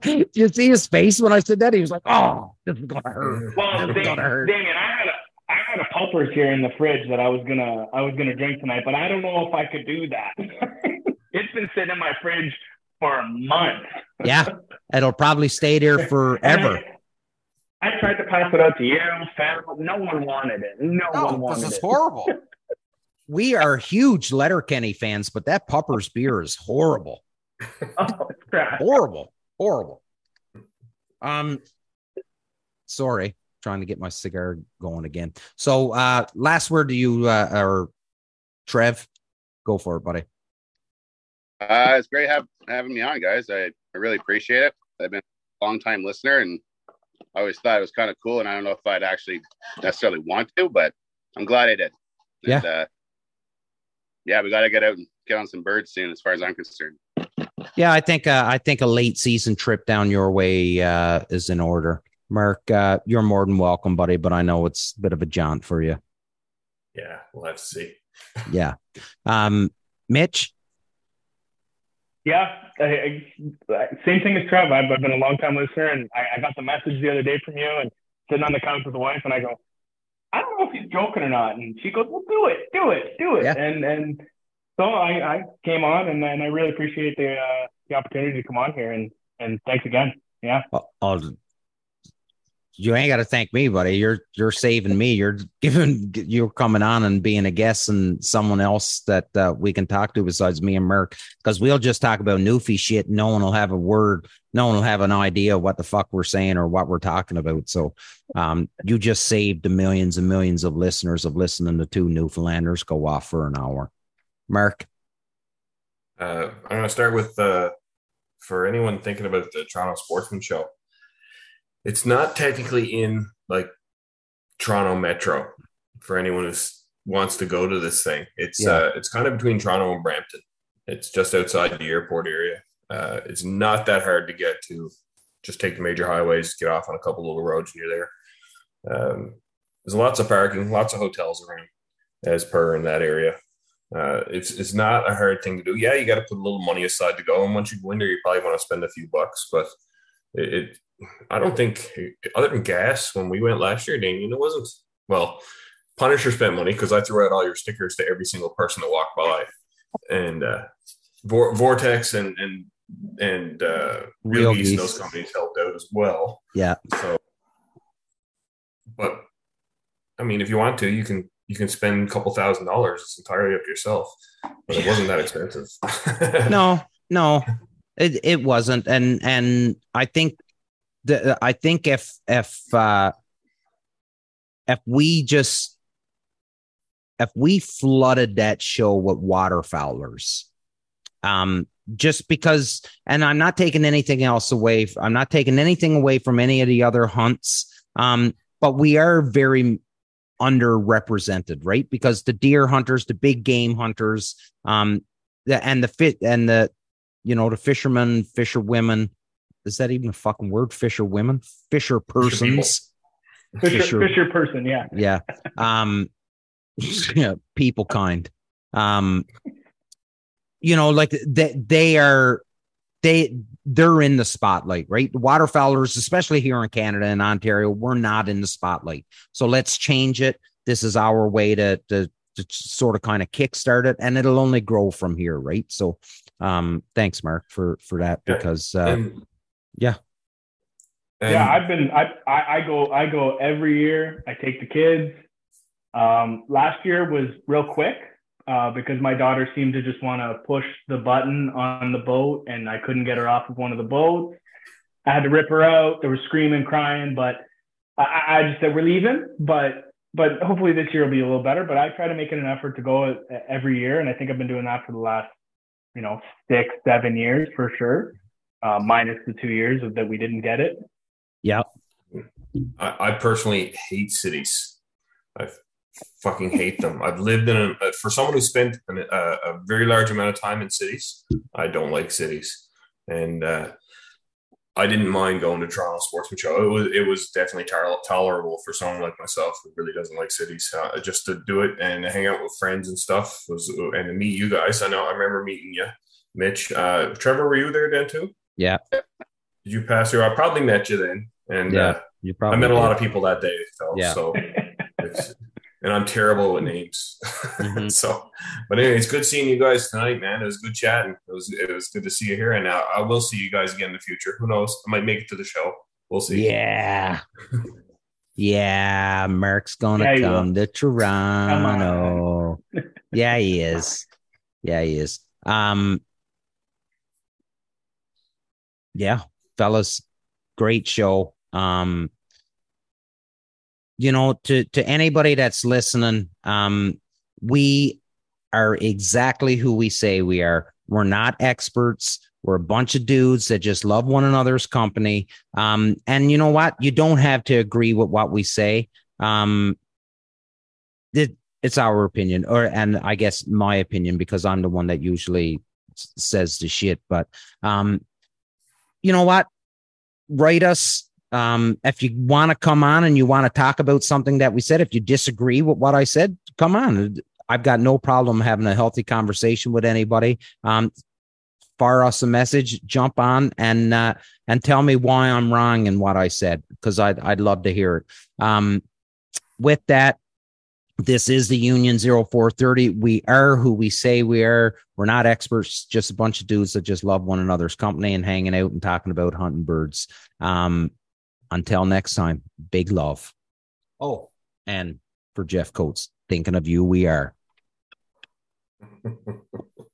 Did you see his face when I said that? He was like, "Oh, this is gonna hurt. Well, this is gonna hurt." Damien, I had a I had a puppers here in the fridge that I was gonna I was gonna drink tonight, but I don't know if I could do that. it's been sitting in my fridge for a month. yeah, it'll probably stay there forever. I, I, tried to pass it out to you, Sam. No one wanted it. No, No, one wanted this is it. horrible. we are huge Letterkenny fans, but that Puppers beer is horrible. Oh, crap. horrible, horrible. Um, sorry, trying to get my cigar going again. So, uh, last word to you, uh, or Trev, go for it, buddy. Uh, it's great have, having me on, guys. I, I really appreciate it. I've been a long time listener and I always thought it was kind of cool. And I don't know if I'd actually necessarily want to, but I'm glad I did. Yeah. Uh, yeah, we got to get out and get on some birds soon, as far as I'm concerned. Yeah, I think uh, I think a late season trip down your way uh, is in order. Mark, uh, you're more than welcome, buddy. But I know it's a bit of a jaunt for you. Yeah, we'll have to see. Yeah, um, Mitch. Yeah, I, I, same thing as Trev. I've, I've been a long time listener, and I, I got the message the other day from you, and sitting on the couch with the wife, and I go, I don't know if he's joking or not, and she goes, Well, do it, do it, do it, Yeah. and and so I, I came on, and, and I really appreciate the uh, the opportunity to come on here, and and thanks again. Yeah, I'll, you ain't got to thank me, buddy. You're you're saving me. You're giving you're coming on and being a guest and someone else that uh, we can talk to besides me and Mark because we'll just talk about Newfie shit. No one will have a word. No one will have an idea what the fuck we're saying or what we're talking about. So, um, you just saved the millions and millions of listeners of listening to two Newfoundlanders go off for an hour. Mark, Uh, I'm going to start with uh, for anyone thinking about the Toronto Sportsman Show. It's not technically in like Toronto Metro for anyone who wants to go to this thing. It's Yeah. uh, it's kind of between Toronto and Brampton. It's just outside the airport area. Uh, it's not that hard to get to. Just take the major highways, get off on a couple little roads, and you're there. Um, there's lots of parking, lots of hotels around, as per in that area. Uh, it's it's not a hard thing to do. Yeah, you got to put a little money aside to go, and once you go in there, you probably want to spend a few bucks. But it, it I don't think, other than gas, when we went last year, Damien, it wasn't. Well, Punisher spent money because I threw out all your stickers to every single person that walked by, and uh, Vor- Vortex and and and uh, Real Geese. those companies helped out as well. Yeah. So, but I mean, if you want to, you can you can spend a couple thousand dollars. It's entirely up to yourself. But it wasn't that expensive. no, no, it it wasn't, and and I think the I think if if uh, if we just if we flooded that show with waterfowlers, um, just because, and I'm not taking anything else away. I'm not taking anything away from any of the other hunts, um, but we are very underrepresented, right? Because the deer hunters, the big game hunters, um, the and the fit and the you know the fishermen, fisher women. Is that even a fucking word? Fisher women, fisher persons. Fisher, Fisher- Fisher person. Yeah, Yeah. Um, yeah, people kind. Um, you know, like they they are they they're in the spotlight, right? Waterfowlers, especially here in Canada and Ontario, we're not in the spotlight. So let's change it. This is our way to to, to sort of kind of kickstart it, and it'll only grow from here, right? So, um, thanks, Mark, for for that Yeah. because uh, And- yeah, and yeah, I've been I, I I go I go every year. I take the kids. Um, last year was real quick uh, because my daughter seemed to just want to push the button on the boat, and I couldn't get her off of one of the boats. I had to rip her out. There was screaming, crying, but I- I, I just said we're leaving. But but hopefully this year will be a little better. But I try to make it an effort to go every year, and I think I've been doing that for the last you know six seven years for sure, uh, minus the two years that we didn't get it. yeah, I, I personally hate cities. I fucking hate them. I've lived in a for someone who spent an, a, a very large amount of time in cities. I don't like cities, and uh, I didn't mind going to Toronto Sportsman Show. It was it was definitely tar- tolerable for someone like myself who really doesn't like cities. Uh, just to do it and hang out with friends and stuff was and to meet you guys. I know I remember meeting you, Mitch. Uh, Trevor, were you there then too? Yeah. Did you pass through? I probably met you then, and Yeah. uh, you I probably met a lot of people that day. Yeah. So, it's, and I'm terrible with names. Mhm. so, but anyway, it's good seeing you guys tonight, man. It was good chatting. It was it was good to see you here, and I, I will see you guys again in the future. Who knows? I might make it to the show. We'll see. Yeah. Yeah, Mark's gonna Yeah, he will. come to Toronto. yeah, he is. Yeah, he is. Um yeah, fellas, great show. Um you know, to to anybody that's listening, um we are exactly who we say we are. We're not experts. We're a bunch of dudes that just love one another's company. Um, and you know what? You don't have to agree with what we say. Um, it, it's our opinion, or and I guess my opinion because I'm the one that usually says the shit. But um, you know what? Write us. Um, if you want to come on and you want to talk about something that we said, if you disagree with what I said, come on. I've got no problem having a healthy conversation with anybody. Um, fire us a message, jump on and uh, and tell me why I'm wrong in what I said because I'd I'd love to hear it. Um, with that, this is the Union 0430. We are who we say we are. We're not experts, just a bunch of dudes that just love one another's company and hanging out and talking about hunting birds. Um, until next time, big love. Oh, and for Jeff Coates, thinking of you, we are.